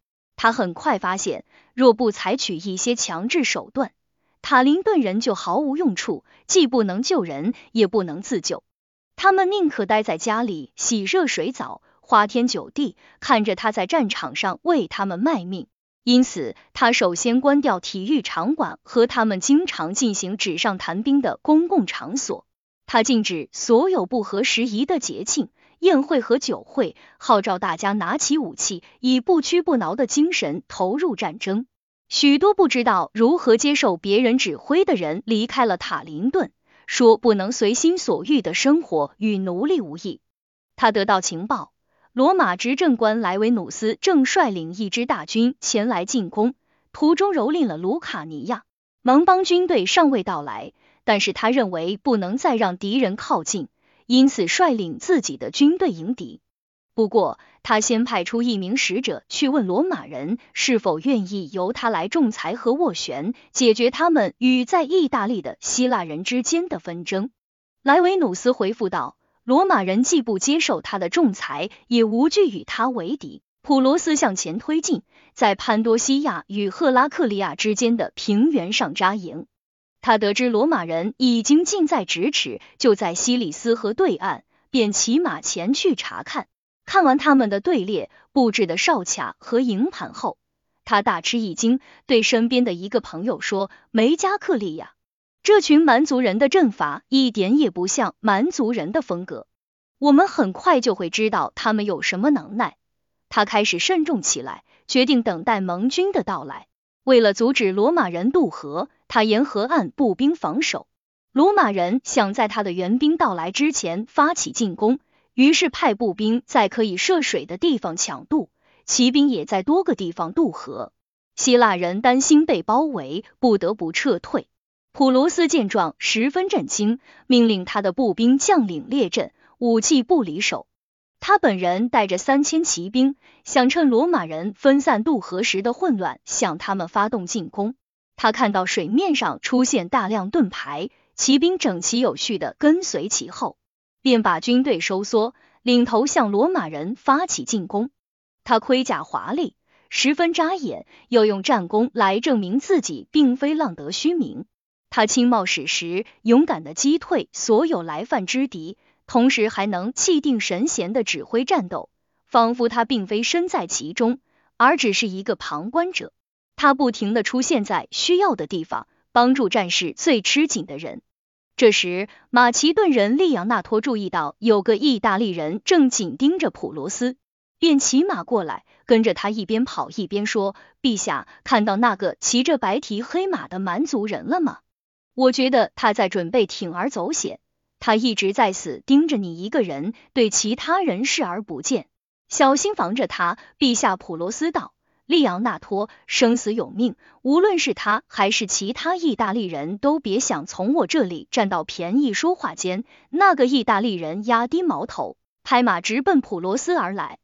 他很快发现，若不采取一些强制手段，塔林顿人就毫无用处，既不能救人，也不能自救。他们宁可待在家里洗热水澡，花天酒地，看着他在战场上为他们卖命。因此，他首先关掉体育场馆和他们经常进行纸上谈兵的公共场所。他禁止所有不合时宜的节庆。宴会和酒会，号召大家拿起武器，以不屈不挠的精神投入战争。许多不知道如何接受别人指挥的人离开了塔林顿，说不能随心所欲的生活与奴隶无异。他得到情报，罗马执政官莱维努斯正率领一支大军前来进攻，途中蹂躏了卢卡尼亚。盟邦军队尚未到来，但是他认为不能再让敌人靠近。因此，率领自己的军队迎敌。不过，他先派出一名使者去问罗马人是否愿意由他来仲裁和斡旋，解决他们与在意大利的希腊人之间的纷争。莱维努斯回复道：“罗马人既不接受他的仲裁，也无惧与他为敌。”普罗斯向前推进，在潘多西亚与赫拉克利亚之间的平原上扎营。他得知罗马人已经近在咫尺，就在西里斯河对岸，便骑马前去查看。看完他们的队列、布置的哨卡和营盘后，他大吃一惊，对身边的一个朋友说：“梅加克利亚，这群蛮族人的阵法一点也不像蛮族人的风格。我们很快就会知道他们有什么能耐。”他开始慎重起来，决定等待盟军的到来。为了阻止罗马人渡河，他沿河岸步兵防守。罗马人想在他的援兵到来之前发起进攻，于是派步兵在可以涉水的地方抢渡，骑兵也在多个地方渡河。希腊人担心被包围，不得不撤退。普罗斯见状十分震惊，命令他的步兵将领列阵，武器不离手。他本人带着三千骑兵，想趁罗马人分散渡河时的混乱，向他们发动进攻。他看到水面上出现大量盾牌，骑兵整齐有序的跟随其后，便把军队收缩，领头向罗马人发起进攻。他盔甲华丽，十分扎眼，又用战功来证明自己并非浪得虚名。他轻冒矢石，勇敢的击退所有来犯之敌。同时还能气定神闲的指挥战斗，仿佛他并非身在其中，而只是一个旁观者。他不停的出现在需要的地方，帮助战士最吃紧的人。这时，马其顿人利昂纳托注意到有个意大利人正紧盯着普罗斯，便骑马过来，跟着他一边跑一边说：“陛下，看到那个骑着白蹄黑马的蛮族人了吗？我觉得他在准备铤而走险。”他一直在死盯着你一个人，对其他人视而不见，小心防着他。陛下，普罗斯道，利昂纳托生死有命，无论是他还是其他意大利人都别想从我这里占到便宜。说话间，那个意大利人压低矛头，拍马直奔普罗斯而来，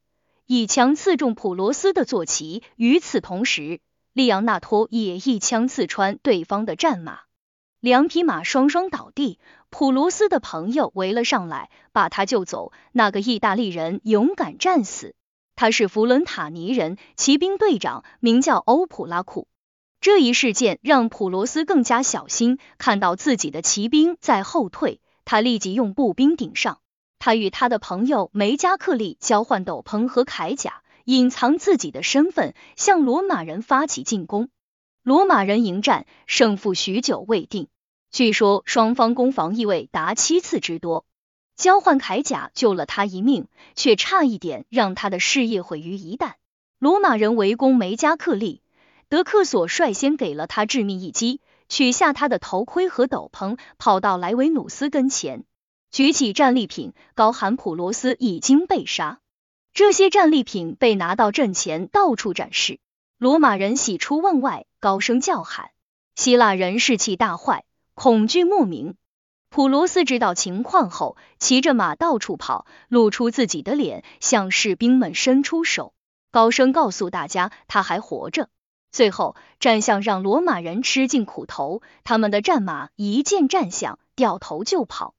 一枪刺中普罗斯的坐骑。与此同时，利昂纳托也一枪刺穿对方的战马。两匹马双双倒地，普罗斯的朋友围了上来，把他救走。那个意大利人勇敢战死，他是弗伦塔尼人，骑兵队长名叫欧普拉库。这一事件让普罗斯更加小心，看到自己的骑兵在后退，他立即用步兵顶上。他与他的朋友梅加克利交换斗篷和铠甲，隐藏自己的身份，向罗马人发起进攻。罗马人迎战，胜负许久未定。据说双方攻防意味达七次之多。交换铠甲救了他一命，却差一点让他的事业毁于一旦。罗马人围攻梅加克利，德克索率先给了他致命一击，取下他的头盔和斗篷，跑到莱维努斯跟前，举起战利品，高喊普罗斯已经被杀。这些战利品被拿到阵前，到处展示。罗马人喜出望外，高声叫喊。希腊人士气大坏，恐惧莫名。普罗斯知道情况后，骑着马到处跑，露出自己的脸，向士兵们伸出手，高声告诉大家他还活着。最后，战象让罗马人吃尽苦头，他们的战马一见战象，掉头就跑。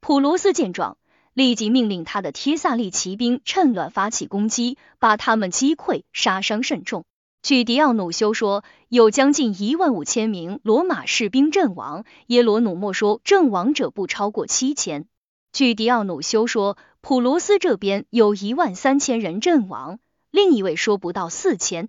普罗斯见状，立即命令他的帖萨利骑兵趁乱发起攻击，把他们击溃，杀伤甚重。据迪奥努修说，有将近一万五千名罗马士兵阵亡，耶罗努莫说阵亡者不超过七千。据迪奥努修说，普罗斯这边有一万三千人阵亡，另一位说不到四千。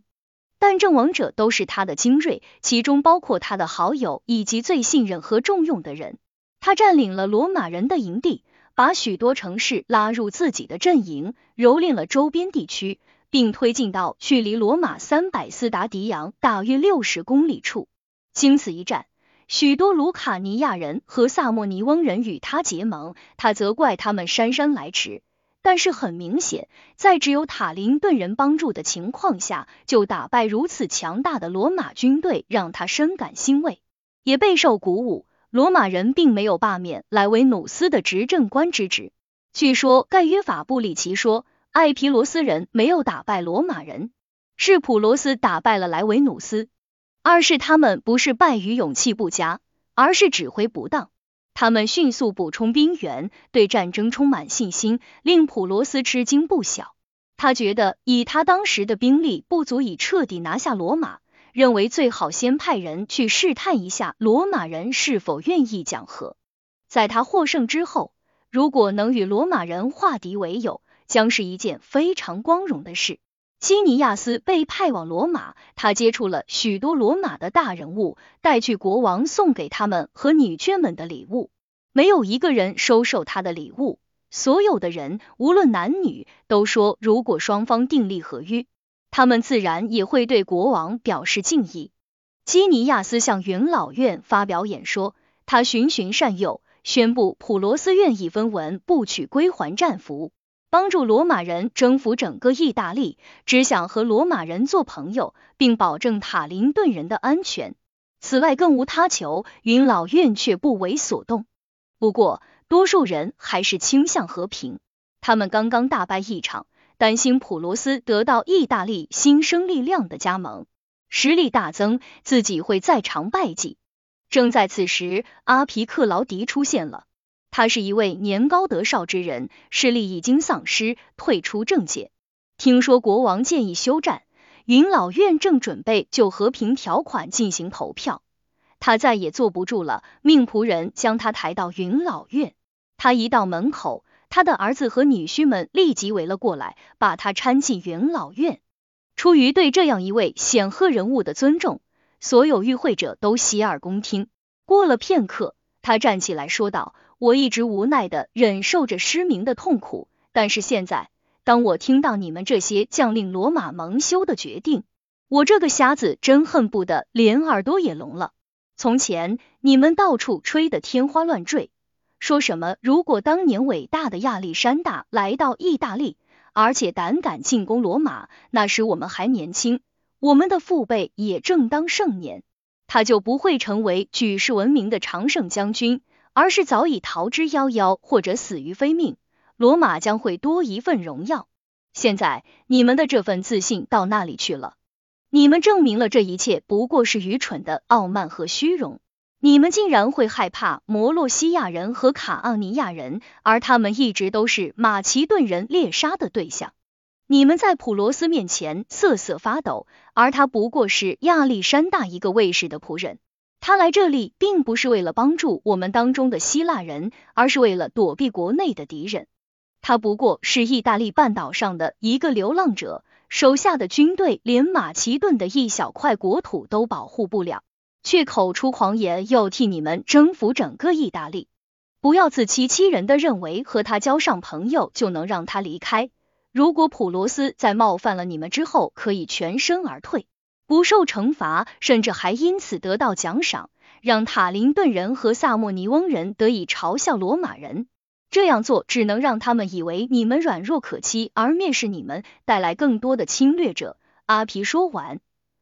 但阵亡者都是他的精锐，其中包括他的好友以及最信任和重用的人。他占领了罗马人的营地，把许多城市拉入自己的阵营，蹂躏了周边地区。并推进到距离罗马三百斯达迪扬大约六十公里处。经此一战，许多卢卡尼亚人和萨莫尼翁人与他结盟，他责怪他们姗姗来迟。但是很明显，在只有塔林顿人帮助的情况下，就打败如此强大的罗马军队，让他深感欣慰，也备受鼓舞。罗马人并没有罢免莱维努斯的执政官之职。据说盖约法布里奇说。艾皮罗斯人没有打败罗马人，是普罗斯打败了莱维努斯。二是他们不是败于勇气不佳，而是指挥不当。他们迅速补充兵员，对战争充满信心，令普罗斯吃惊不小。他觉得以他当时的兵力不足以彻底拿下罗马，认为最好先派人去试探一下罗马人是否愿意讲和。在他获胜之后，如果能与罗马人化敌为友。将是一件非常光荣的事。基尼亚斯被派往罗马，他接触了许多罗马的大人物，带去国王送给他们和女眷们的礼物，没有一个人收受他的礼物。所有的人，无论男女，都说如果双方订立合约，他们自然也会对国王表示敬意。基尼亚斯向元老院发表演说，他循循善诱，宣布普罗斯愿意分文不取归还战俘。帮助罗马人征服整个意大利，只想和罗马人做朋友，并保证塔林顿人的安全。此外，更无他求。云老院却不为所动。不过，多数人还是倾向和平。他们刚刚大败一场，担心普罗斯得到意大利新生力量的加盟，实力大增，自己会再尝败绩。正在此时，阿皮克劳迪出现了。他是一位年高德少之人，视力已经丧失，退出政界。听说国王建议休战，云老院正准备就和平条款进行投票，他再也坐不住了，命仆人将他抬到云老院。他一到门口，他的儿子和女婿们立即围了过来，把他搀进云老院。出于对这样一位显赫人物的尊重，所有与会者都洗耳恭听。过了片刻，他站起来说道。我一直无奈的忍受着失明的痛苦，但是现在，当我听到你们这些将令罗马蒙羞的决定，我这个瞎子真恨不得连耳朵也聋了。从前你们到处吹得天花乱坠，说什么如果当年伟大的亚历山大来到意大利，而且胆敢进攻罗马，那时我们还年轻，我们的父辈也正当盛年，他就不会成为举世闻名的常胜将军。而是早已逃之夭夭，或者死于非命，罗马将会多一份荣耀。现在你们的这份自信到那里去了？你们证明了这一切不过是愚蠢的傲慢和虚荣。你们竟然会害怕摩洛西亚人和卡奥尼亚人，而他们一直都是马其顿人猎杀的对象。你们在普罗斯面前瑟瑟发抖，而他不过是亚历山大一个卫士的仆人。他来这里并不是为了帮助我们当中的希腊人，而是为了躲避国内的敌人。他不过是意大利半岛上的一个流浪者，手下的军队连马其顿的一小块国土都保护不了，却口出狂言要替你们征服整个意大利。不要自欺欺人的认为和他交上朋友就能让他离开。如果普罗斯在冒犯了你们之后，可以全身而退。不受惩罚，甚至还因此得到奖赏，让塔林顿人和萨莫尼翁人得以嘲笑罗马人。这样做只能让他们以为你们软弱可欺，而蔑视你们，带来更多的侵略者。阿皮说完，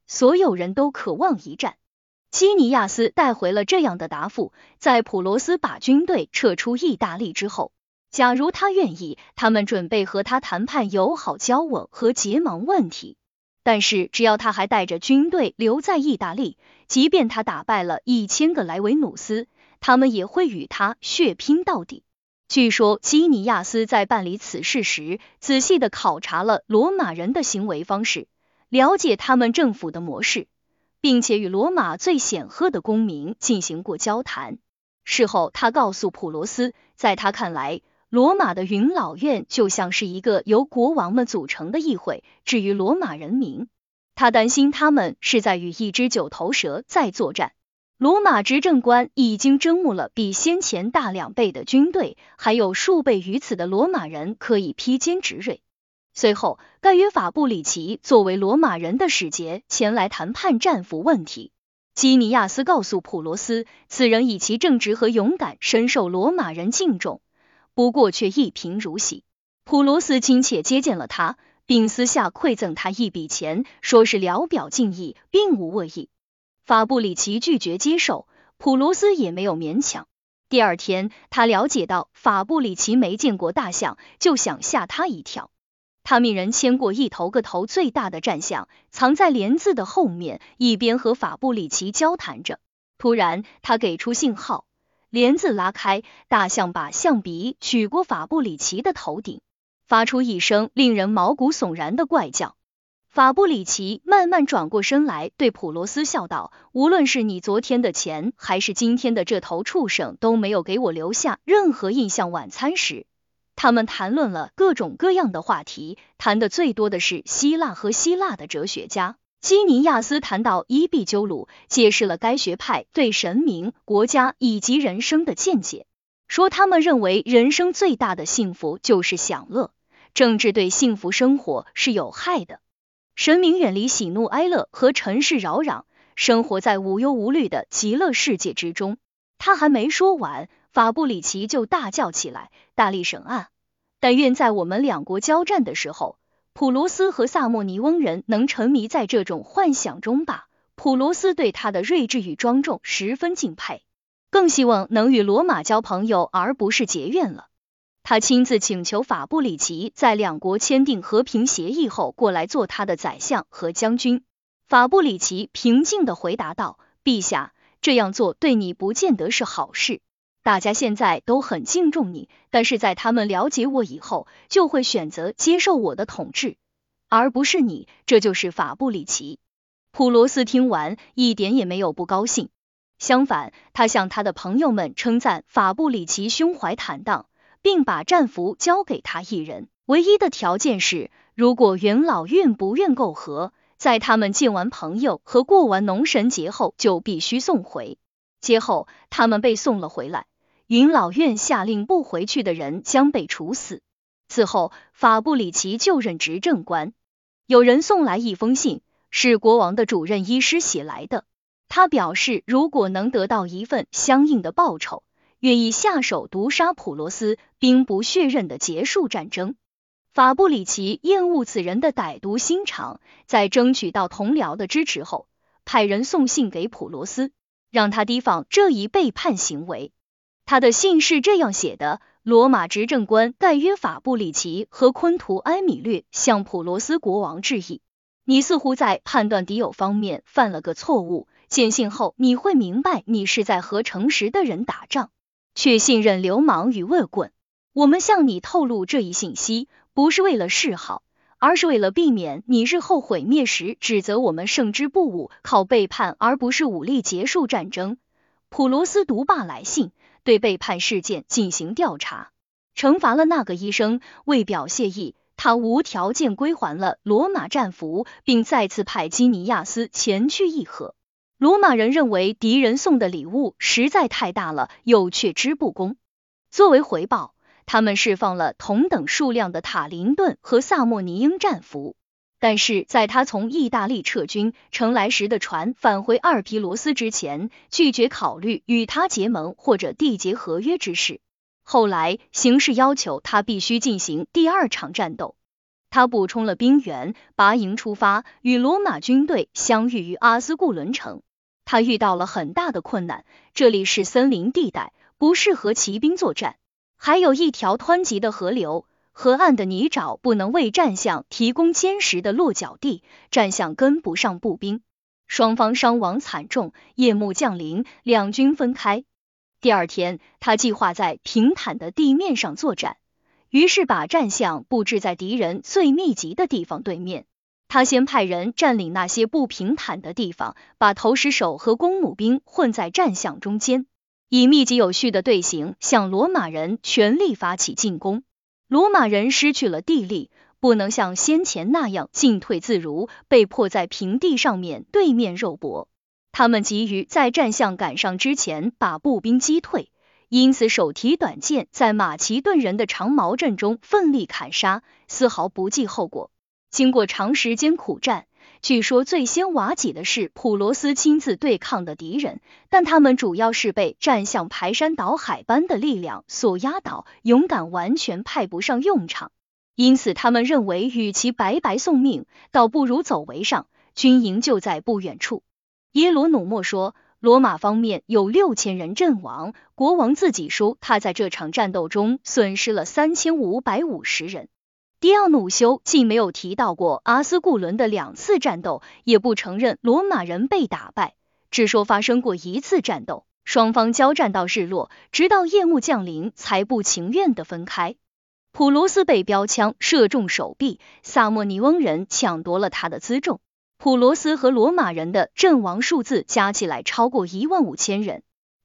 所有人都渴望一战。基尼亚斯带回了这样的答复：在普罗斯把军队撤出意大利之后，假如他愿意，他们准备和他谈判友好交往和结盟问题。但是，只要他还带着军队留在意大利，即便他打败了一千个莱维努斯，他们也会与他血拼到底。据说，基尼亚斯在办理此事时，仔细的考察了罗马人的行为方式，了解他们政府的模式，并且与罗马最显赫的公民进行过交谈。事后，他告诉普罗斯，在他看来，罗马的元老院就像是一个由国王们组成的议会。至于罗马人民，他担心他们是在与一只九头蛇在作战。罗马执政官已经征募了比先前大两倍的军队，还有数倍于此的罗马人可以披坚执锐。随后，盖约法布里奇作为罗马人的使节前来谈判战俘问题。基尼亚斯告诉普罗斯，此人以其正直和勇敢深受罗马人敬重，不过却一贫如洗。普罗斯亲切接见了他，并私下馈赠他一笔钱，说是聊表敬意，并无恶意。法布里奇拒绝接受，普罗斯也没有勉强。第二天，他了解到法布里奇没见过大象，就想吓他一跳。他命人牵过一头个头最大的战象，藏在帘子的后面，一边和法布里奇交谈着。突然，他给出信号，帘子拉开，大象把象鼻取过法布里奇的头顶，发出一声令人毛骨悚然的怪叫。法布里奇慢慢转过身来，对普罗斯笑道：“无论是你昨天的钱，还是今天的这头畜生，都没有给我留下任何印象。”晚餐时，他们谈论了各种各样的话题，谈的最多的是希腊和希腊的哲学家。基尼亚斯谈到伊壁鸠鲁，解释了该学派对神明、国家以及人生的见解，说他们认为人生最大的幸福就是享乐，政治对幸福生活是有害的。神明远离喜怒哀乐和尘世扰攘，生活在无忧无虑的极乐世界之中。他还没说完，法布里奇就大叫起来：“大力审案！但愿在我们两国交战的时候，普罗斯和萨莫尼翁人能沉迷在这种幻想中吧。”普罗斯对他的睿智与庄重十分敬佩，更希望能与罗马交朋友，而不是结怨了。他亲自请求法布里奇在两国签订和平协议后过来做他的宰相和将军。法布里奇平静的回答道：“陛下，这样做对你不见得是好事。大家现在都很敬重你，但是在他们了解我以后，就会选择接受我的统治，而不是你。这就是法布里奇。”普罗斯听完一点也没有不高兴，相反，他向他的朋友们称赞法布里奇胸怀坦荡。并把战俘交给他一人，唯一的条件是，如果元老院不愿媾和，在他们见完朋友和过完农神节后，就必须送回。节后，他们被送了回来，元老院下令不回去的人将被处死。此后，法布里奇就任执政官。有人送来一封信，是国王的主任医师写来的。他表示，如果能得到一份相应的报酬。愿意下手毒杀普罗斯，兵不血刃的结束战争。法布里奇厌恶此人的歹毒心肠，在争取到同僚的支持后，派人送信给普罗斯，让他提防这一背叛行为。他的信是这样写的：罗马执政官盖约法布里奇和昆图埃米略向普罗斯国王致意。你似乎在判断敌友方面犯了个错误。见信后，你会明白你是在和诚实的人打仗。却信任流氓与恶棍。我们向你透露这一信息，不是为了示好，而是为了避免你日后毁灭时指责我们胜之不武，靠背叛而不是武力结束战争。普罗斯独霸来信，对背叛事件进行调查，惩罚了那个医生。为表谢意，他无条件归还了罗马战俘，并再次派基尼亚斯前去议和。罗马人认为敌人送的礼物实在太大了，又却之不恭。作为回报，他们释放了同等数量的塔林顿和萨莫尼英战俘。但是在他从意大利撤军乘来时的船返回阿尔皮罗斯之前，拒绝考虑与他结盟或者缔结合约之事。后来形势要求他必须进行第二场战斗。他补充了兵员，拔营出发，与罗马军队相遇于阿斯固伦城。他遇到了很大的困难，这里是森林地带，不适合骑兵作战，还有一条湍急的河流，河岸的泥沼不能为战象提供坚实的落脚地，战象跟不上步兵，双方伤亡惨重。夜幕降临，两军分开。第二天，他计划在平坦的地面上作战，于是把战象布置在敌人最密集的地方对面。他先派人占领那些不平坦的地方，把投石手和弓弩兵混在战象中间，以密集有序的队形向罗马人全力发起进攻。罗马人失去了地利，不能像先前那样进退自如，被迫在平地上面对面肉搏。他们急于在战象赶上之前把步兵击退，因此手提短剑在马其顿人的长矛阵中奋力砍杀，丝毫不计后果。经过长时间苦战，据说最先瓦解的是普罗斯亲自对抗的敌人，但他们主要是被战象排山倒海般的力量所压倒，勇敢完全派不上用场。因此，他们认为与其白白送命，倒不如走为上。军营就在不远处。耶罗努莫说，罗马方面有六千人阵亡，国王自己说他在这场战斗中损失了三千五百五十人。迪奥努修既没有提到过阿斯固伦的两次战斗，也不承认罗马人被打败，只说发生过一次战斗，双方交战到日落，直到夜幕降临，才不情愿的分开。普罗斯被标枪射中手臂，萨莫尼翁人抢夺了他的辎重，普罗斯和罗马人的阵亡数字加起来超过一万五千人。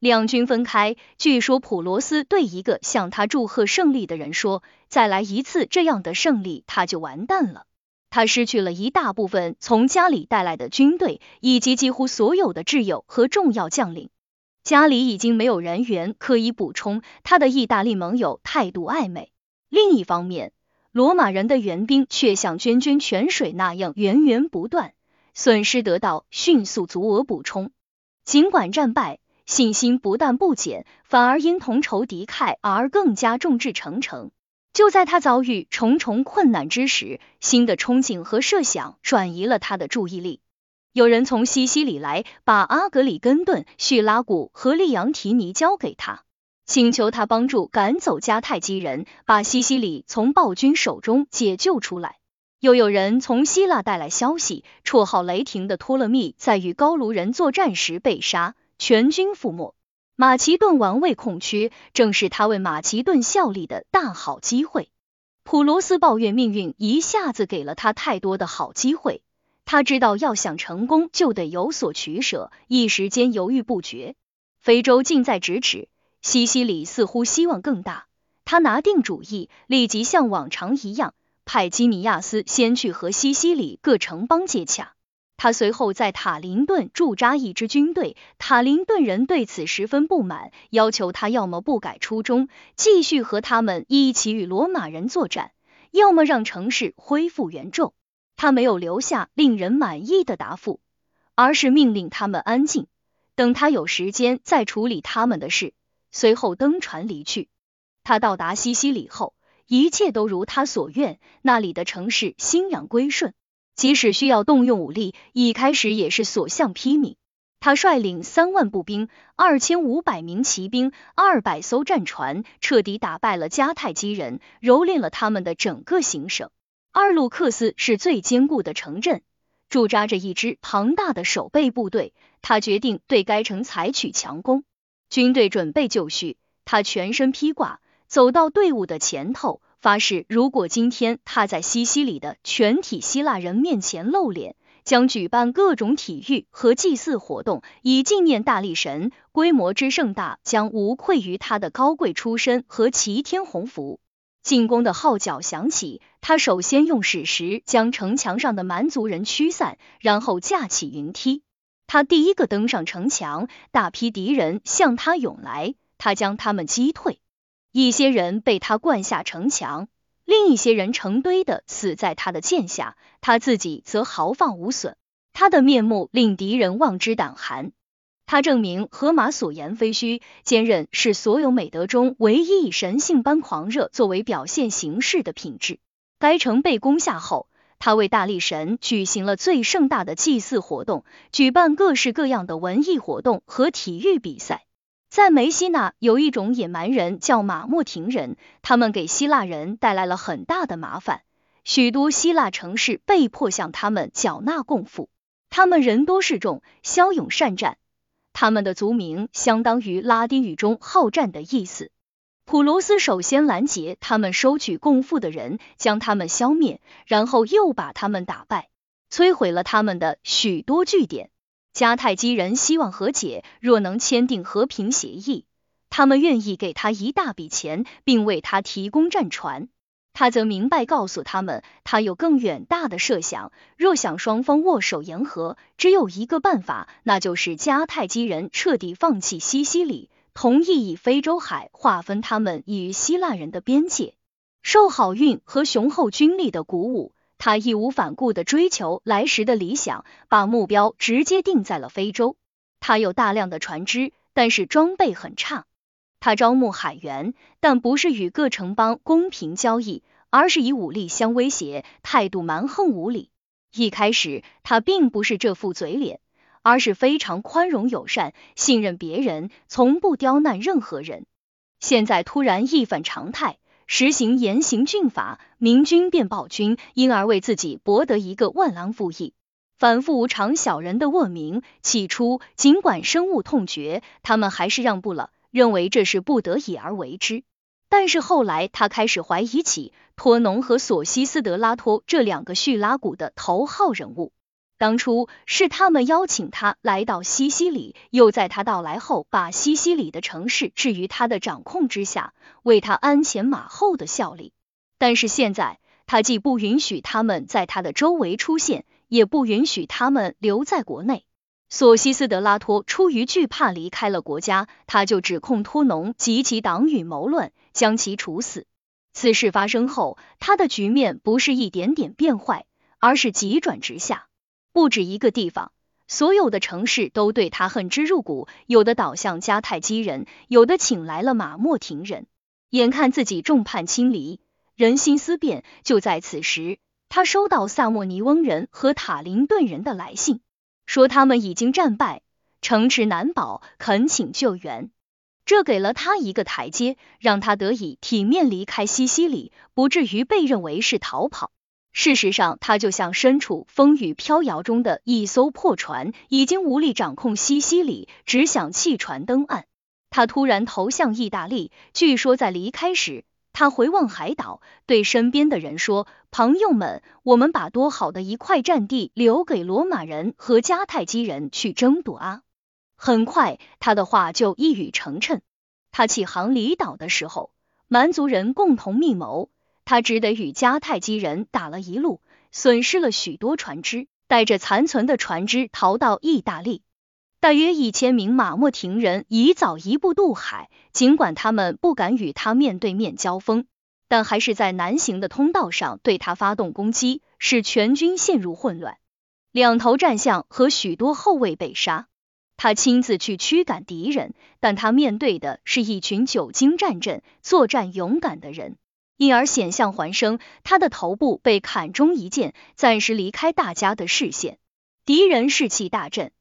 两军分开，据说普罗斯对一个向他祝贺胜利的人说：“再来一次这样的胜利，他就完蛋了。”他失去了一大部分从家里带来的军队，以及几乎所有的挚友和重要将领。家里已经没有人员可以补充，他的意大利盟友态度暧昧。另一方面，罗马人的援兵却像涓涓泉水那样源源不断，损失得到迅速足额补充。尽管战败。信心不但不减，反而因同仇敌忾而更加众志成城。就在他遭遇重重困难之时，新的憧憬和设想转移了他的注意力。有人从西西里来，把阿格里根顿、叙拉古和利昂提尼交给他，请求他帮助赶走迦太基人，把西西里从暴君手中解救出来。又有人从希腊带来消息，绰号雷霆的托勒密在与高卢人作战时被杀。全军覆没，马其顿王位空缺，正是他为马其顿效力的大好机会。普罗斯抱怨命运一下子给了他太多的好机会，他知道要想成功就得有所取舍，一时间犹豫不决。非洲近在咫尺，西西里似乎希望更大。他拿定主意，立即像往常一样，派基尼亚斯先去和西西里各城邦接洽。他随后在塔林顿驻扎一支军队，塔林顿人对此十分不满，要求他要么不改初衷，继续和他们一起与罗马人作战，要么让城市恢复原状。他没有留下令人满意的答复，而是命令他们安静，等他有时间再处理他们的事。随后登船离去。他到达西西里后，一切都如他所愿，那里的城市欣养归顺。即使需要动用武力，一开始也是所向披靡。他率领三万步兵、二千五百名骑兵、二百艘战船，彻底打败了迦太基人，蹂躏了他们的整个行省。阿鲁克斯是最坚固的城镇，驻扎着一支庞大的守备部队。他决定对该城采取强攻，军队准备就绪。他全身披挂，走到队伍的前头。发誓，如果今天他在西西里的全体希腊人面前露脸，将举办各种体育和祭祀活动，以纪念大力神，规模之盛大将无愧于他的高贵出身和齐天鸿福。进攻的号角响起，他首先用史实将城墙上的蛮族人驱散，然后架起云梯。他第一个登上城墙，大批敌人向他涌来，他将他们击退。一些人被他灌下城墙，另一些人成堆的死在他的剑下，他自己则毫发无损。他的面目令敌人望之胆寒。他证明荷马所言非虚，坚韧是所有美德中唯一以神性般狂热作为表现形式的品质。该城被攻下后，他为大力神举行了最盛大的祭祀活动，举办各式各样的文艺活动和体育比赛。在梅西纳有一种野蛮人叫马莫廷人，他们给希腊人带来了很大的麻烦，许多希腊城市被迫向他们缴纳贡赋。他们人多势众，骁勇善战，他们的族名相当于拉丁语中好战的意思。普罗斯首先拦截他们收取贡赋的人，将他们消灭，然后又把他们打败。摧毁了他们的许多据点。迦太基人希望和解，若能签订和平协议，他们愿意给他一大笔钱，并为他提供战船。他则明白告诉他们，他有更远大的设想。若想双方握手言和，只有一个办法，那就是迦太基人彻底放弃西西里，同意以非洲海划分他们与希腊人的边界。受好运和雄厚军力的鼓舞，他义无反顾的追求来时的理想，把目标直接定在了非洲。他有大量的船只，但是装备很差。他招募海员，但不是与各城邦公平交易，而是以武力相威胁，态度蛮横无理。一开始他并不是这副嘴脸，而是非常宽容友善，信任别人，从不刁难任何人。现在突然一反常态，实行严刑峻法，明君便暴君，因而为自己博得一个万郎赋役。反复无常小人的恶名，起初尽管深恶痛绝，他们还是让步了。认为这是不得已而为之，但是后来他开始怀疑起托农和索西斯德拉托这两个叙拉古的头号人物。当初是他们邀请他来到西西里，又在他到来后把西西里的城市置于他的掌控之下，为他鞍前马后的效力。但是现在，他既不允许他们在他的周围出现，也不允许他们留在国内。索西斯德拉托出于惧怕离开了国家，他就指控托农及其党羽谋乱，将其处死。此事发生后，他的局面不是一点点变坏，而是急转直下。不止一个地方，所有的城市都对他恨之入骨，有的倒向迦太基人，有的请来了马莫廷人。眼看自己众叛亲离，人心思变，就在此时，他收到萨莫尼翁人和塔林顿人的来信。说他们已经战败，城池难保，恳请救援。这给了他一个台阶，让他得以体面离开西西里，不至于被认为是逃跑。事实上，他就像身处风雨飘摇中的一艘破船，已经无力掌控西西里，只想弃船登岸。他突然投向意大利，据说在离开时。他回望海岛，对身边的人说：“朋友们，我们把多好的一块战地留给罗马人和迦太基人去争夺啊！”很快，他的话就一语成谶。他起航离岛的时候，蛮族人共同密谋，他只得与迦太基人打了一路，损失了许多船只，带着残存的船只逃到意大利。大约一千名马莫廷人已早一步渡海，尽管他们不敢与他面对面交锋，但还是在南行的通道上对他发动攻击，使全军陷入混乱。两头战象和许多后卫被杀，他亲自去驱赶敌人，但他面对的是一群久经战阵、作战勇敢的人，因而险象环生。他的头部被砍中一箭，暂时离开大家的视线。敌人士气大振。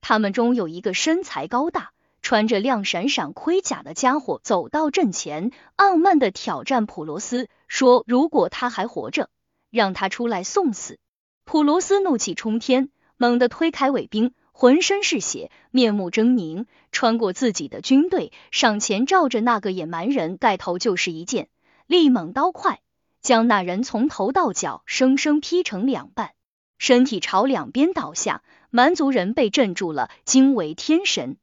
他们中有一个身材高大、穿着亮闪闪盔甲的家伙走到阵前，傲慢的挑战普罗斯，说：“如果他还活着，让他出来送死。”普罗斯怒气冲天，猛地推开卫兵，浑身是血，面目狰狞，穿过自己的军队，上前照着那个野蛮人盖头就是一剑，力猛刀快，将那人从头到脚生生劈成两半。身体朝两边倒下，蛮族人被镇住了，惊为天神。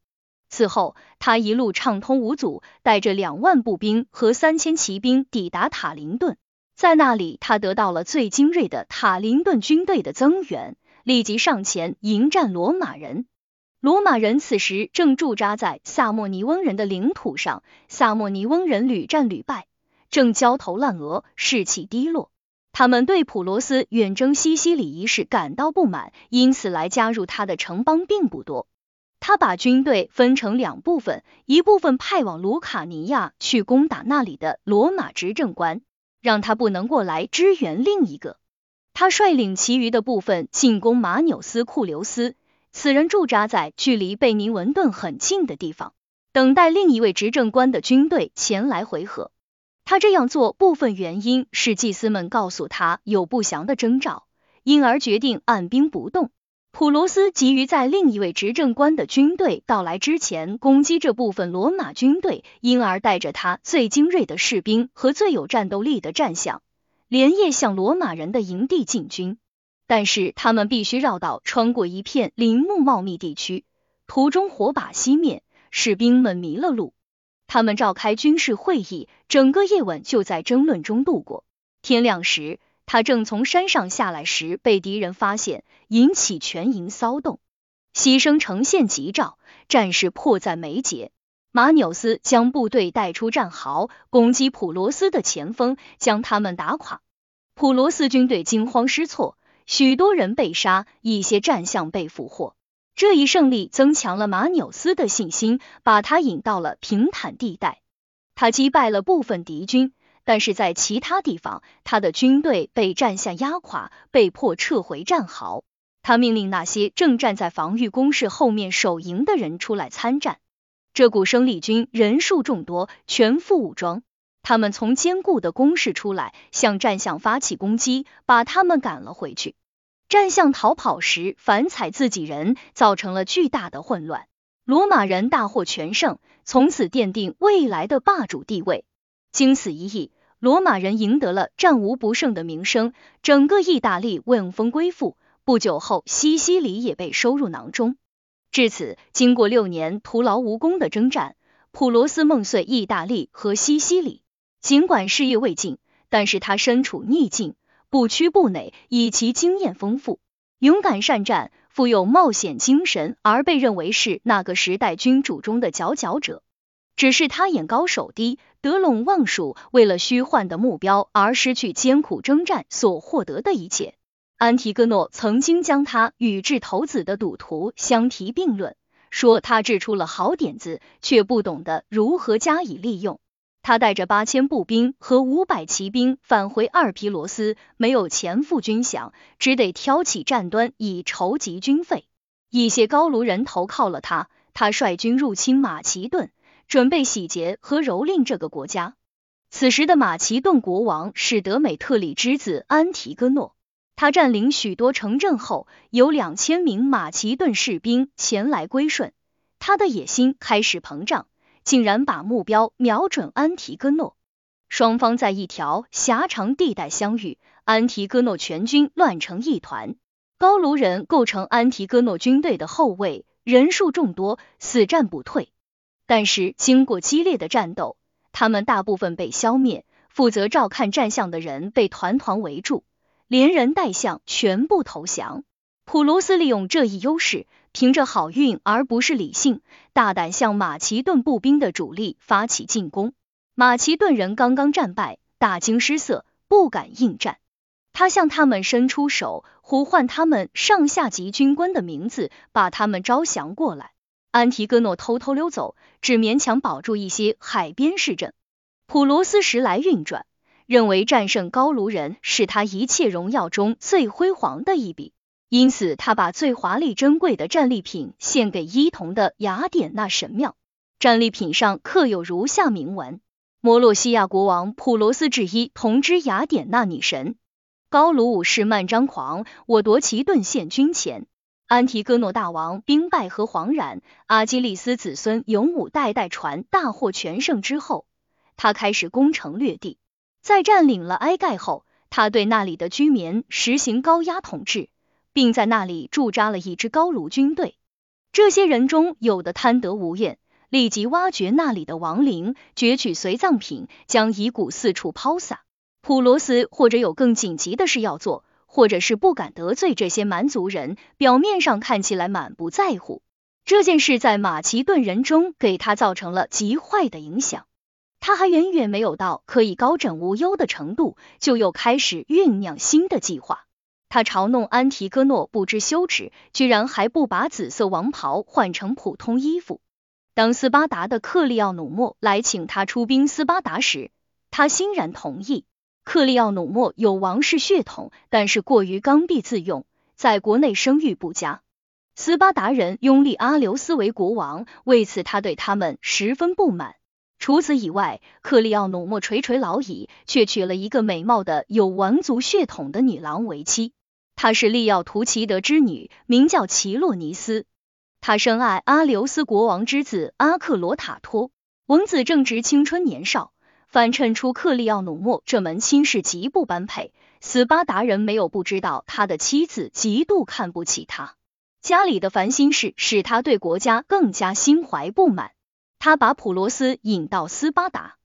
此后，他一路畅通无阻，带着两万步兵和三千骑兵抵达塔林顿，在那里，他得到了最精锐的塔林顿军队的增援，立即上前迎战罗马人。罗马人此时正驻扎在萨莫尼翁人的领土上，萨莫尼翁人屡战屡败，正焦头烂额，士气低落。他们对普罗斯远征西西里一事感到不满，因此来加入他的城邦并不多。他把军队分成两部分，一部分派往卢卡尼亚去攻打那里的罗马执政官，让他不能过来支援；另一个，他率领其余的部分进攻马纽斯库留斯，此人驻扎在距离贝尼文顿很近的地方，等待另一位执政官的军队前来回合。他这样做部分原因是祭司们告诉他有不祥的征兆，因而决定按兵不动。普罗斯急于在另一位执政官的军队到来之前攻击这部分罗马军队，因而带着他最精锐的士兵和最有战斗力的战象，连夜向罗马人的营地进军。但是他们必须绕道穿过一片林木茂密地区，途中火把熄灭，士兵们迷了路。他们召开军事会议，整个夜晚就在争论中度过。天亮时，他正从山上下来时，被敌人发现，引起全营骚动，牺牲呈现急兆，战事迫在眉睫。马纽斯将部队带出战壕，攻击普罗斯的前锋，将他们打垮。普罗斯军队惊慌失措，许多人被杀，一些战象被俘获。这一胜利增强了马纽斯的信心，把他引到了平坦地带。他击败了部分敌军，但是在其他地方，他的军队被战象压垮，被迫撤回战壕。他命令那些正站在防御工事后面守营的人出来参战。这股生力军人数众多，全副武装。他们从坚固的工事出来，向战象发起攻击，把他们赶了回去。战象逃跑时反踩自己人，造成了巨大的混乱。罗马人大获全胜，从此奠定未来的霸主地位。经此一役，罗马人赢得了战无不胜的名声，整个意大利问风归附。不久后，西西里也被收入囊中。至此，经过六年徒劳无功的征战，普罗斯梦碎意大利和西西里。尽管事业未尽，但是他身处逆境，不屈不馁，以其经验丰富、勇敢善战、富有冒险精神而被认为是那个时代君主中的佼佼者。只是他眼高手低，得陇望蜀，为了虚幻的目标而失去艰苦征战所获得的一切。安提戈诺曾经将他与掷骰子的赌徒相提并论，说他掷出了好点子，却不懂得如何加以利用。他带着八千步兵和五百骑兵返回阿尔皮罗斯，没有钱付军饷，只得挑起战端以筹集军费。一些高卢人投靠了他，他率军入侵马其顿，准备洗劫和蹂躏这个国家。此时的马其顿国王是德美特里之子安提戈诺。他占领许多城镇后，有两千名马其顿士兵前来归顺。他的野心开始膨胀，竟然把目标瞄准安提戈诺。双方在一条狭长地带相遇，安提戈诺全军乱成一团。高卢人构成安提戈诺军队的后卫，人数众多，死战不退。但是经过激烈的战斗，他们大部分被消灭。负责照看战象的人被团团围住。连人带象全部投降。普罗斯利用这一优势，凭着好运而不是理性，大胆向马其顿步兵的主力发起进攻。马其顿人刚刚战败，大惊失色，不敢应战。他向他们伸出手，呼唤他们上下级军官的名字，把他们招降过来。安提戈诺偷偷溜走，只勉强保住一些海边市镇。普罗斯时来运转。认为战胜高卢人是他一切荣耀中最辉煌的一笔，因此他把最华丽珍贵的战利品献给伊同的雅典娜神庙。战利品上刻有如下铭文：摩洛西亚国王普罗斯之一同之雅典娜女神。高卢武士漫张狂，我夺其盾献军前。安提戈诺大王兵败和惶然，阿基利斯子孙勇武代代传，大获全胜之后，他开始攻城略地。在占领了埃盖后，他对那里的居民实行高压统治，并在那里驻扎了一支高卢军队。这些人中有的贪得无厌，立即挖掘那里的亡灵，攫取随葬品，将遗骨四处抛洒。普罗斯或者有更紧急的事要做，或者是不敢得罪这些蛮族人，表面上看起来满不在乎。这件事在马其顿人中给他造成了极坏的影响。他还远远没有到可以高枕无忧的程度，就又开始酝酿新的计划。他嘲弄安提戈诺不知羞耻，居然还不把紫色王袍换成普通衣服。当斯巴达的克利奥努莫来请他出兵斯巴达时，他欣然同意。克利奥努莫有王室血统，但是过于刚愎自用，在国内声誉不佳。斯巴达人拥立阿留斯为国王，为此他对他们十分不满。除此以外，克利奥努莫垂垂老矣，却娶了一个美貌的有王族血统的女郎为妻。她是利奥图奇德之女，名叫奇洛尼斯。她深爱阿留斯国王之子阿克罗塔托。王子正值青春年少，反衬出克利奥努莫这门亲事极不般配。斯巴达人没有不知道他的妻子极度看不起他，家里的烦心事使他对国家更加心怀不满。他把普罗斯引到斯巴达，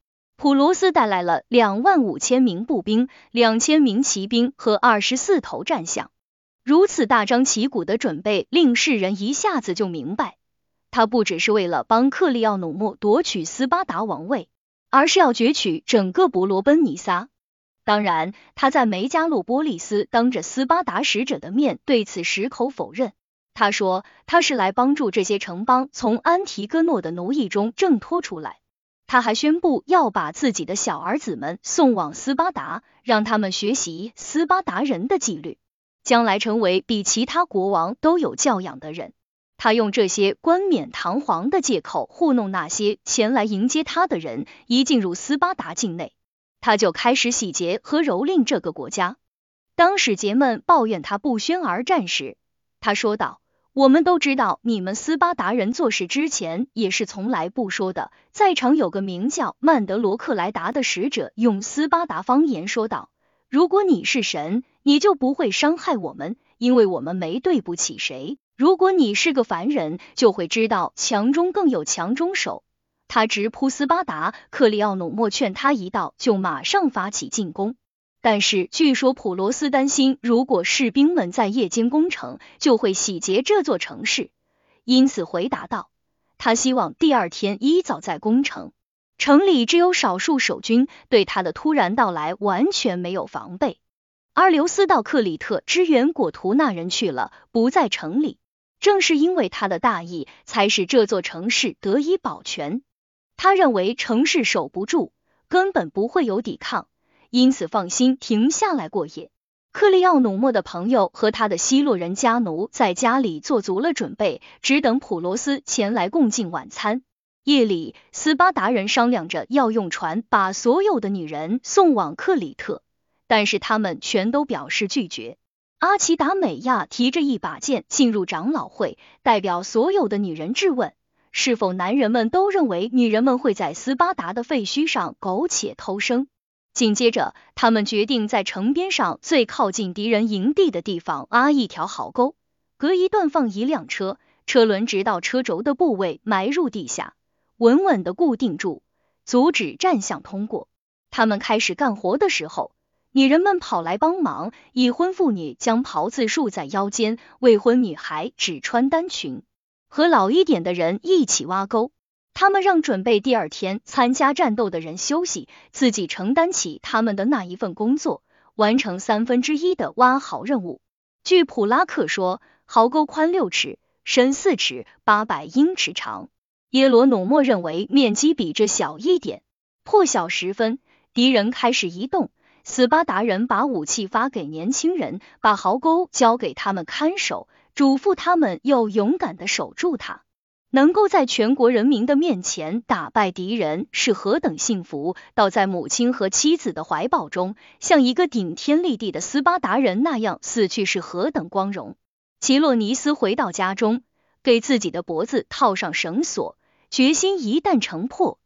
普罗斯带来了两万五千名步兵、两千名骑兵和二十四头战象。如此大张旗鼓的准备，令世人一下子就明白，他不只是为了帮克利奥努莫夺取斯巴达王位，而是要攫取整个伯罗奔尼撒。当然，他在梅加洛波利斯当着斯巴达使者的面对此矢口否认。他说他是来帮助这些城邦从安提戈诺的奴役中挣脱出来。他还宣布要把自己的小儿子们送往斯巴达，让他们学习斯巴达人的纪律，将来成为比其他国王都有教养的人。他用这些冠冕堂皇的借口糊弄那些前来迎接他的人。一进入斯巴达境内。他就开始洗劫和蹂躏这个国家。当使节们抱怨他不宣而战时，他说道：“我们都知道，你们斯巴达人做事之前也是从来不说的。”在场有个名叫曼德罗克莱达的使者，用斯巴达方言说道：“如果你是神，你就不会伤害我们，因为我们没对不起谁。如果你是个凡人，就会知道强中更有强中手。”他直扑斯巴达，克里奥努莫劝他一道，就马上发起进攻。但是据说普罗斯担心，如果士兵们在夜间攻城，就会洗劫这座城市，因此回答道，他希望第二天一早再攻城。城里只有少数守军，对他的突然到来完全没有防备。而留斯到克里特支援果图那人去了，不在城里。正是因为他的大意，才使这座城市得以保全。他认为城市守不住，根本不会有抵抗，因此放心停下来过夜。克利奥努莫的朋友和他的希洛人家奴在家里做足了准备，只等普罗斯前来共进晚餐。夜里，斯巴达人商量着要用船把所有的女人送往克里特，但是他们全都表示拒绝。阿奇达美亚提着一把剑进入长老会，代表所有的女人质问。是否男人们都认为女人们会在斯巴达的废墟上苟且偷生？紧接着，他们决定在城边上最靠近敌人营地的地方挖一条壕沟，隔一段放一辆车，车轮直到车轴的部位埋入地下，稳稳的固定住，阻止战象通过。他们开始干活的时候，女人们跑来帮忙，已婚妇女将袍子束在腰间，未婚女孩只穿单裙。和老一点的人一起挖沟，他们让准备第二天参加战斗的人休息，自己承担起他们的那一份工作，完成三分之一的挖壕任务。据普拉克说，壕沟宽六尺，深四尺，八百英尺长。耶罗努莫认为面积比这小一点。破晓时分，敌人开始移动，斯巴达人把武器发给年轻人，把壕沟交给他们看守。嘱咐他们要勇敢的守住它，能够在全国人民的面前打败敌人是何等幸福！倒在母亲和妻子的怀抱中，像一个顶天立地的斯巴达人那样死去是何等光荣！奇洛尼斯回到家中，给自己的脖子套上绳索，决心一旦城破，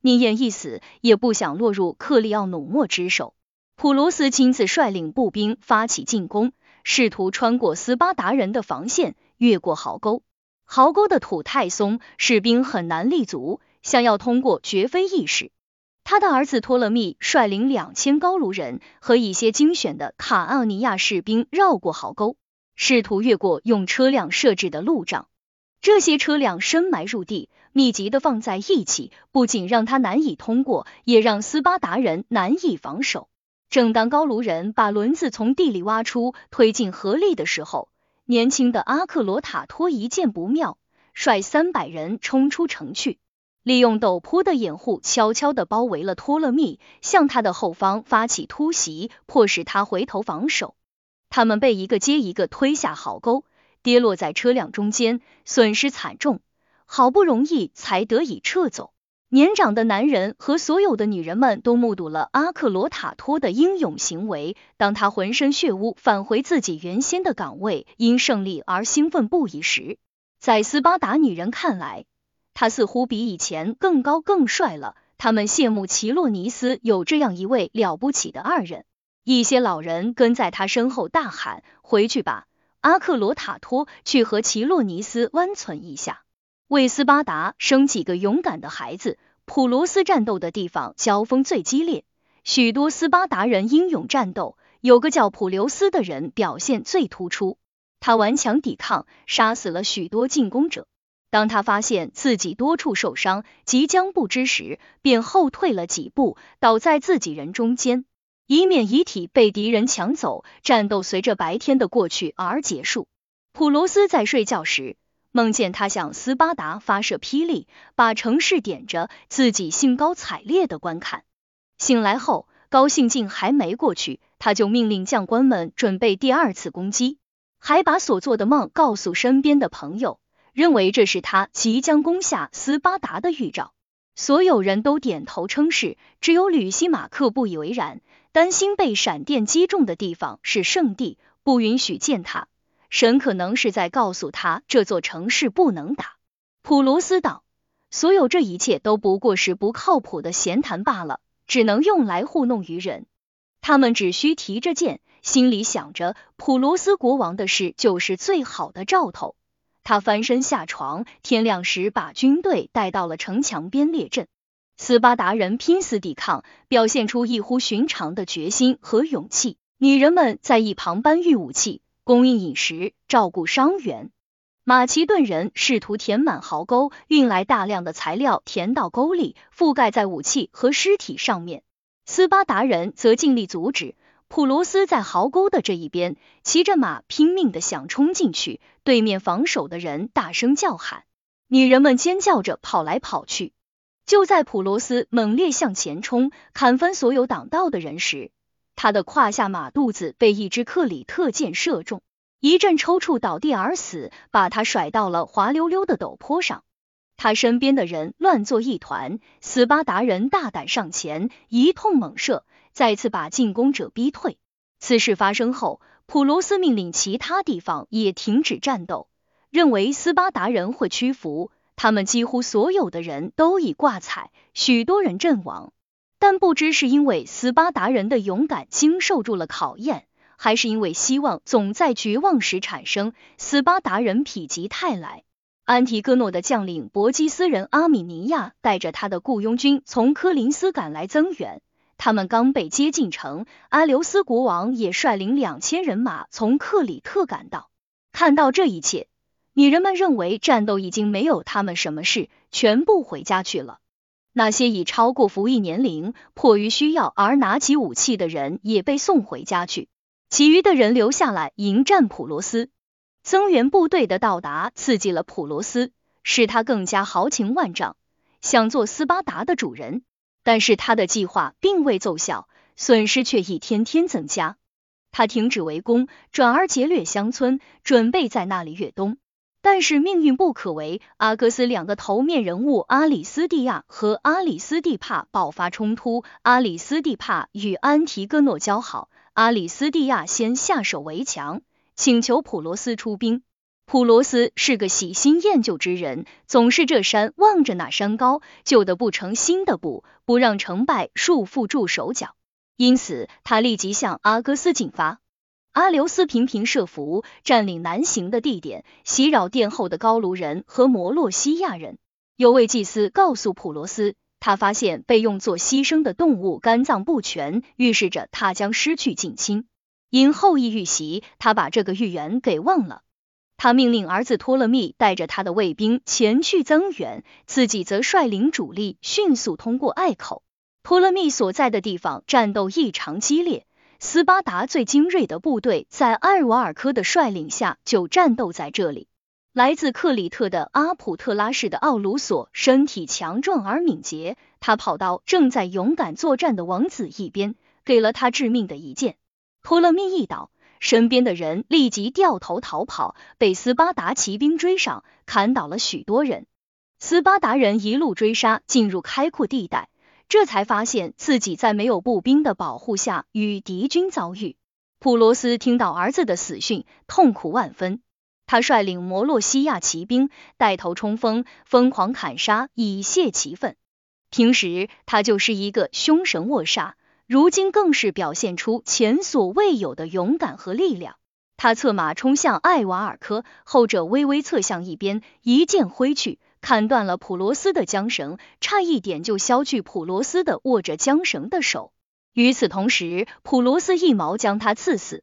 宁愿一死也不想落入克利奥努莫之手。普罗斯亲自率领步兵发起进攻。试图穿过斯巴达人的防线，越过壕沟。壕沟的土太松，士兵很难立足，想要通过绝非易事。他的儿子托勒密率领两千高卢人和一些精选的卡奥尼亚士兵绕过壕沟，试图越过用车辆设置的路障。这些车辆深埋入地，密集的放在一起，不仅让他难以通过，也让斯巴达人难以防守。正当高卢人把轮子从地里挖出，推进河里的时候，年轻的阿克罗塔托一见不妙，率三百人冲出城去，利用陡坡的掩护，悄悄的包围了托勒密，向他的后方发起突袭，迫使他回头防守。他们被一个接一个推下壕沟，跌落在车辆中间，损失惨重，好不容易才得以撤走。年长的男人和所有的女人们都目睹了阿克罗塔托的英勇行为。当他浑身血污返回自己原先的岗位，因胜利而兴奋不已时，在斯巴达女人看来，他似乎比以前更高更帅了。他们羡慕奇洛尼斯有这样一位了不起的二人。一些老人跟在他身后大喊：“回去吧，阿克罗塔托，去和奇洛尼斯温存一下，为斯巴达生几个勇敢的孩子。”普罗斯战斗的地方交锋最激烈，许多斯巴达人英勇战斗。有个叫普留斯的人表现最突出，他顽强抵抗，杀死了许多进攻者。当他发现自己多处受伤，即将不支时，便后退了几步，倒在自己人中间，以免遗体被敌人抢走。战斗随着白天的过去而结束。普罗斯在睡觉时。梦见他向斯巴达发射霹雳，把城市点着，自己兴高采烈的观看。醒来后，高兴劲还没过去，他就命令将官们准备第二次攻击，还把所做的梦告诉身边的朋友，认为这是他即将攻下斯巴达的预兆。所有人都点头称是，只有吕西马克不以为然，担心被闪电击中的地方是圣地，不允许践踏。神可能是在告诉他，这座城市不能打。普罗斯道，所有这一切都不过是不靠谱的闲谈罢了，只能用来糊弄愚人。他们只需提着剑，心里想着普罗斯国王的事，就是最好的兆头。他翻身下床，天亮时把军队带到了城墙边列阵。斯巴达人拼死抵抗，表现出异乎寻常的决心和勇气。女人们在一旁搬运武器。供应饮食，照顾伤员。马其顿人试图填满壕沟，运来大量的材料填到沟里，覆盖在武器和尸体上面。斯巴达人则尽力阻止。普罗斯在壕沟的这一边，骑着马拼命的想冲进去，对面防守的人大声叫喊，女人们尖叫着跑来跑去。就在普罗斯猛烈向前冲，砍翻所有挡道的人时，他的胯下马肚子被一支克里特箭射中，一阵抽搐倒地而死，把他甩到了滑溜溜的陡坡上。他身边的人乱作一团，斯巴达人大胆上前，一通猛射，再次把进攻者逼退。此事发生后，普罗斯命令其他地方也停止战斗，认为斯巴达人会屈服。他们几乎所有的人都已挂彩，许多人阵亡。但不知是因为斯巴达人的勇敢经受住了考验，还是因为希望总在绝望时产生，斯巴达人否极泰来。安提戈诺的将领伯基斯人阿米尼亚带着他的雇佣军从科林斯赶来增援，他们刚被接进城，阿留斯国王也率领两千人马从克里特赶到。看到这一切，女人们认为战斗已经没有他们什么事，全部回家去了。那些已超过服役年龄、迫于需要而拿起武器的人也被送回家去，其余的人留下来迎战普罗斯。增援部队的到达刺激了普罗斯，使他更加豪情万丈，想做斯巴达的主人。但是他的计划并未奏效，损失却一天天增加。他停止围攻，转而劫掠乡村，准备在那里越冬。但是命运不可违，阿戈斯两个头面人物阿里斯蒂亚和阿里斯蒂帕爆发冲突。阿里斯蒂帕与安提戈诺交好，阿里斯蒂亚先下手为强，请求普罗斯出兵。普罗斯是个喜新厌旧之人，总是这山望着那山高，旧的不成新的补，不让成败束缚住手脚。因此，他立即向阿戈斯进发。阿留斯频频设伏，占领南行的地点，袭扰殿后的高卢人和摩洛西亚人。有位祭司告诉普罗斯，他发现被用作牺牲的动物肝脏不全，预示着他将失去近亲。因后羿遇袭，他把这个预言给忘了。他命令儿子托勒密带着他的卫兵前去增援，自己则率领主力迅速通过隘口。托勒密所在的地方战斗异常激烈。斯巴达最精锐的部队在埃尔瓦尔科的率领下就战斗在这里。来自克里特的阿普特拉市的奥卢索身体强壮而敏捷，他跑到正在勇敢作战的王子一边，给了他致命的一剑。托勒密一倒，身边的人立即掉头逃跑，被斯巴达骑兵追上，砍倒了许多人。斯巴达人一路追杀，进入开阔地带。这才发现自己在没有步兵的保护下与敌军遭遇。普罗斯听到儿子的死讯，痛苦万分。他率领摩洛西亚骑兵带头冲锋，疯狂砍杀，以泄其愤。平时他就是一个凶神恶煞、如今更是表现出前所未有的勇敢和力量。他策马冲向艾瓦尔科，后者微微侧向一边，一剑挥去，砍断了普罗斯的缰绳，差一点就削去普罗斯的握着缰绳的手。与此同时，普罗斯一矛将他刺死。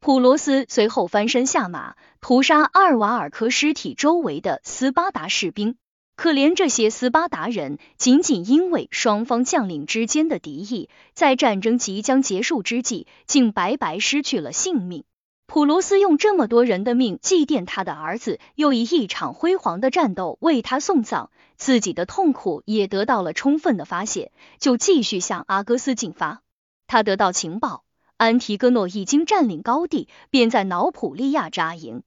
普罗斯随后翻身下马，屠杀阿尔瓦尔科尸体周围的斯巴达士兵。可怜这些斯巴达人，仅仅因为双方将领之间的敌意，在战争即将结束之际，竟白白失去了性命。普罗斯用这么多人的命祭奠他的儿子，又以一场辉煌的战斗为他送葬，自己的痛苦也得到了充分的发泄，就继续向阿戈斯进发。他得到情报，安提戈诺已经占领高地，便在瑙普利亚扎营。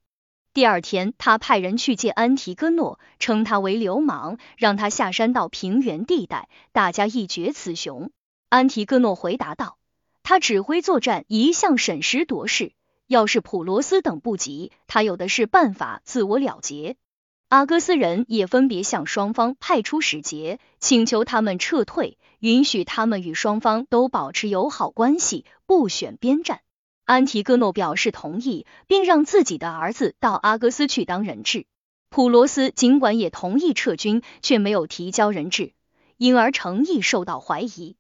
第二天，他派人去见安提戈诺，称他为流氓，让他下山到平原地带，大家一决雌雄。安提戈诺回答道：“他指挥作战一向审时度势，要是普罗斯等不急，他有的是办法自我了结。”阿哥斯人也分别向双方派出使节，请求他们撤退，允许他们与双方都保持友好关系，不选边站。安提戈诺表示同意，并让自己的儿子到阿戈斯去当人质。普罗斯尽管也同意撤军，却没有提交人质，因而诚意受到怀疑。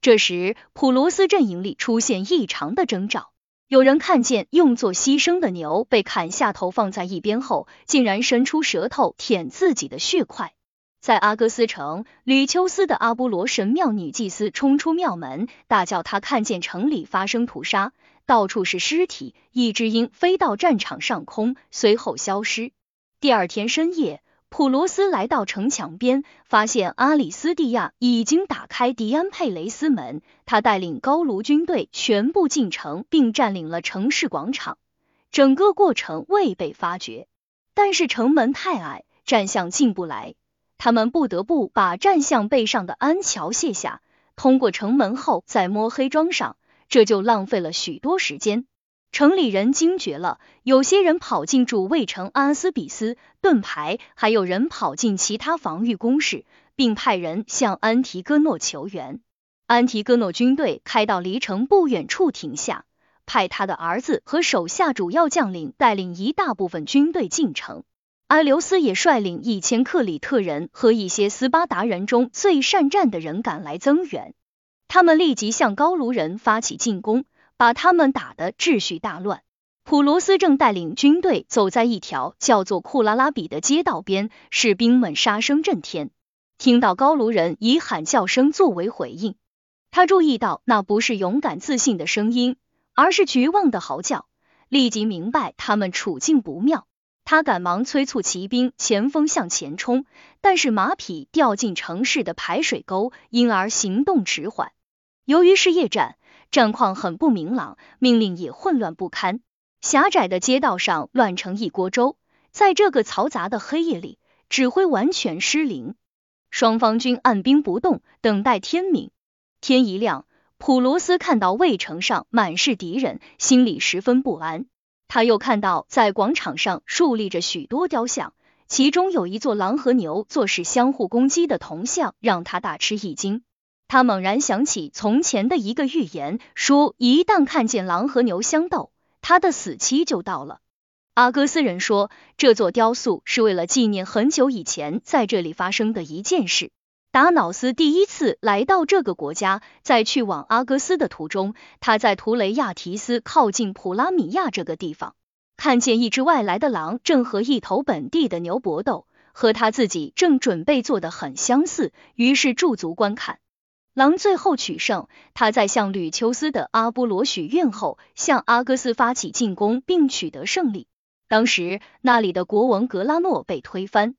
这时，普罗斯阵营里出现异常的征兆，有人看见用作牺牲的牛被砍下头放在一边后，竟然伸出舌头舔自己的血块。在阿戈斯城，吕秋斯的阿波罗神庙女祭司冲出庙门，大叫她看见城里发生屠杀。到处是尸体，一只鹰飞到战场上空，随后消失。第二天深夜，普罗斯来到城墙边，发现阿里斯蒂亚已经打开迪安佩雷斯门，他带领高卢军队全部进城，并占领了城市广场。整个过程未被发觉，但是城门太矮，战象进不来，他们不得不把战象背上的安桥卸下，通过城门后再摸黑装上。这就浪费了许多时间。城里人惊觉了，有些人跑进主卫城阿斯比斯盾牌，还有人跑进其他防御工事，并派人向安提戈诺求援。安提戈诺军队开到离城不远处停下，派他的儿子和手下主要将领带领一大部分军队进城。阿留斯也率领一千克里特人和一些斯巴达人中最善战的人赶来增援。他们立即向高卢人发起进攻，把他们打得秩序大乱。普罗斯正带领军队走在一条叫做库拉拉比的街道边，士兵们杀声震天。听到高卢人以喊叫声作为回应，他注意到那不是勇敢自信的声音，而是绝望的嚎叫，立即明白他们处境不妙。他赶忙催促骑兵前锋向前冲，但是马匹掉进城市的排水沟，因而行动迟缓。由于是夜战，战况很不明朗，命令也混乱不堪。狭窄的街道上乱成一锅粥，在这个嘈杂的黑夜里，指挥完全失灵。双方均按兵不动，等待天明。天一亮，普罗斯看到卫城上满是敌人，心里十分不安。他又看到在广场上竖立着许多雕像，其中有一座狼和牛做事相互攻击的铜像，让他大吃一惊。他猛然想起从前的一个预言，说一旦看见狼和牛相斗，他的死期就到了。阿戈斯人说，这座雕塑是为了纪念很久以前在这里发生的一件事。达瑙斯第一次来到这个国家，在去往阿戈斯的途中，他在图雷亚提斯靠近普拉米亚这个地方，看见一只外来的狼正和一头本地的牛搏斗，和他自己正准备做的很相似，于是驻足观看。狼最后取胜，他在向吕秋斯的阿波罗许愿后，向阿戈斯发起进攻，并取得胜利。当时那里的国王格拉诺被推翻，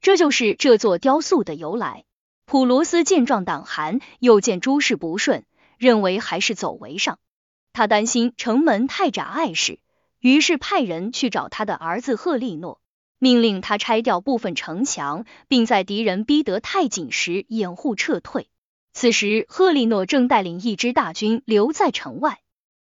这就是这座雕塑的由来。普罗斯见状胆寒，又见诸事不顺，认为还是走为上。他担心城门太窄碍事，于是派人去找他的儿子赫利诺，命令他拆掉部分城墙，并在敌人逼得太紧时掩护撤退。此时，赫利诺正带领一支大军留在城外，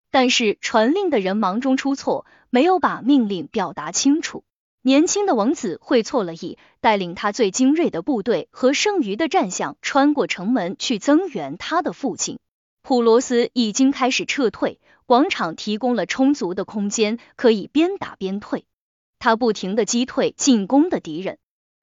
但是传令的人忙中出错，没有把命令表达清楚。年轻的王子会错了意，带领他最精锐的部队和剩余的战象穿过城门去增援他的父亲。普罗斯已经开始撤退，广场提供了充足的空间，可以边打边退。他不停的击退进攻的敌人。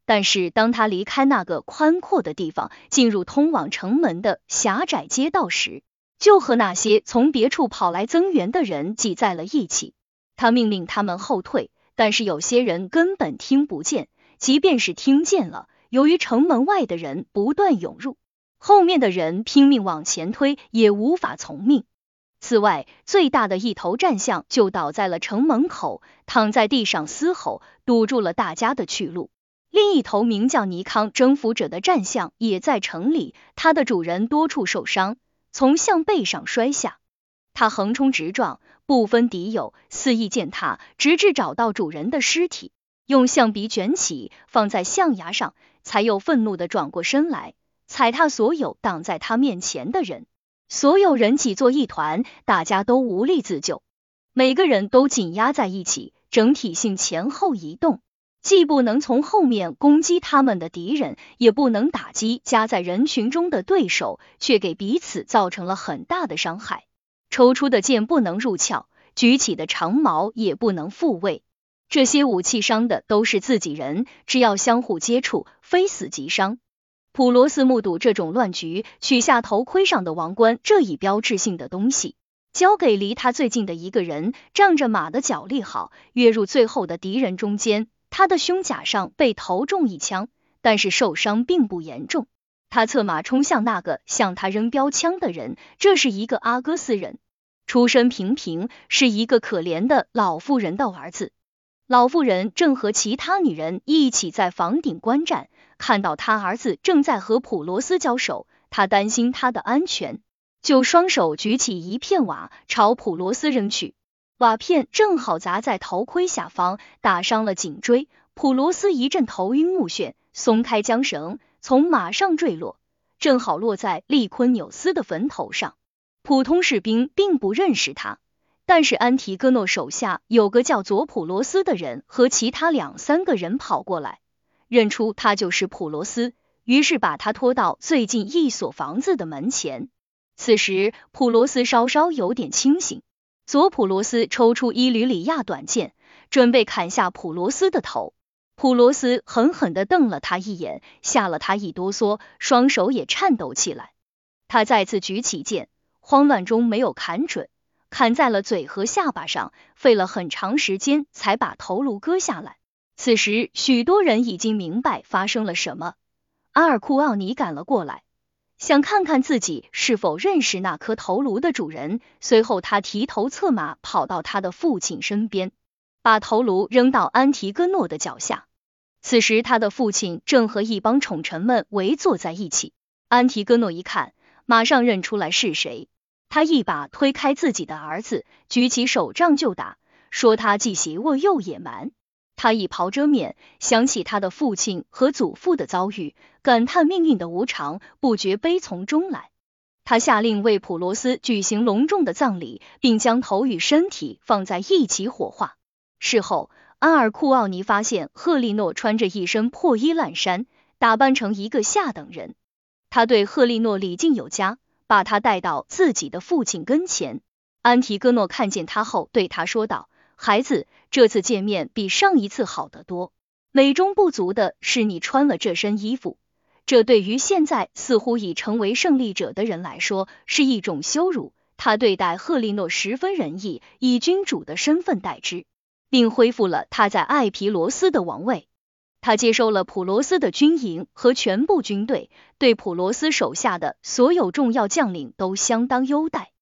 但是当他离开那个宽阔的地方，进入通往城门的狭窄街道时，就和那些从别处跑来增援的人挤在了一起。他命令他们后退，但是有些人根本听不见，即便是听见了，由于城门外的人不断涌入，后面的人拼命往前推，也无法从命。此外，最大的一头战象就倒在了城门口，躺在地上嘶吼，堵住了大家的去路。另一头名叫尼康征服者的战象也在城里，它的主人多处受伤，从象背上摔下。它横冲直撞，不分敌友，肆意践踏，直至找到主人的尸体，用象鼻卷起，放在象牙上，才又愤怒的转过身来，踩踏所有挡在他面前的人。所有人挤作一团，大家都无力自救，每个人都紧压在一起，整体性前后移动。既不能从后面攻击他们的敌人，也不能打击夹在人群中的对手，却给彼此造成了很大的伤害。抽出的剑不能入鞘，举起的长矛也不能复位。这些武器伤的都是自己人，只要相互接触，非死即伤。普罗斯目睹这种乱局，取下头盔上的王冠这一标志性的东西，交给离他最近的一个人，仗着马的脚力好，跃入最后的敌人中间。他的胸甲上被投中一枪，但是受伤并不严重。他策马冲向那个向他扔标枪的人，这是一个阿哥斯人，出身平平，是一个可怜的老妇人的儿子。老妇人正和其他女人一起在房顶观战，看到他儿子正在和普罗斯交手，他担心他的安全，就双手举起一片瓦朝普罗斯扔去。瓦片正好砸在头盔下方，打伤了颈椎。普罗斯一阵头晕目眩，松开缰绳，从马上坠落，正好落在利昆纽斯的坟头上。普通士兵并不认识他，但是安提戈诺手下有个叫佐普罗斯的人和其他两三个人跑过来，认出他就是普罗斯，于是把他拖到最近一所房子的门前。此时普罗斯稍稍有点清醒。佐普罗斯抽出伊吕里亚短剑，准备砍下普罗斯的头。普罗斯狠狠的瞪了他一眼，吓了他一哆嗦，双手也颤抖起来。他再次举起剑，慌乱中没有砍准，砍在了嘴和下巴上，费了很长时间才把头颅割下来。此时，许多人已经明白发生了什么。阿尔库奥尼赶了过来。想看看自己是否认识那颗头颅的主人。随后，他提头策马跑到他的父亲身边，把头颅扔到安提戈诺的脚下。此时，他的父亲正和一帮宠臣们围坐在一起。安提戈诺一看，马上认出来是谁。他一把推开自己的儿子，举起手杖就打，说他既邪恶又野蛮。他以袍遮面，想起他的父亲和祖父的遭遇，感叹命运的无常，不觉悲从中来。他下令为普罗斯举行隆重的葬礼，并将头与身体放在一起火化。事后，阿尔库奥尼发现赫利诺穿着一身破衣烂衫，打扮成一个下等人。他对赫利诺礼敬有加，把他带到自己的父亲跟前。安提戈诺看见他后，对他说道。孩子，这次见面比上一次好得多。美中不足的是，你穿了这身衣服，这对于现在似乎已成为胜利者的人来说是一种羞辱。他对待赫利诺十分仁义，以君主的身份待之，并恢复了他在艾皮罗斯的王位。他接收了普罗斯的军营和全部军队，对普罗斯手下的所有重要将领都相当优待。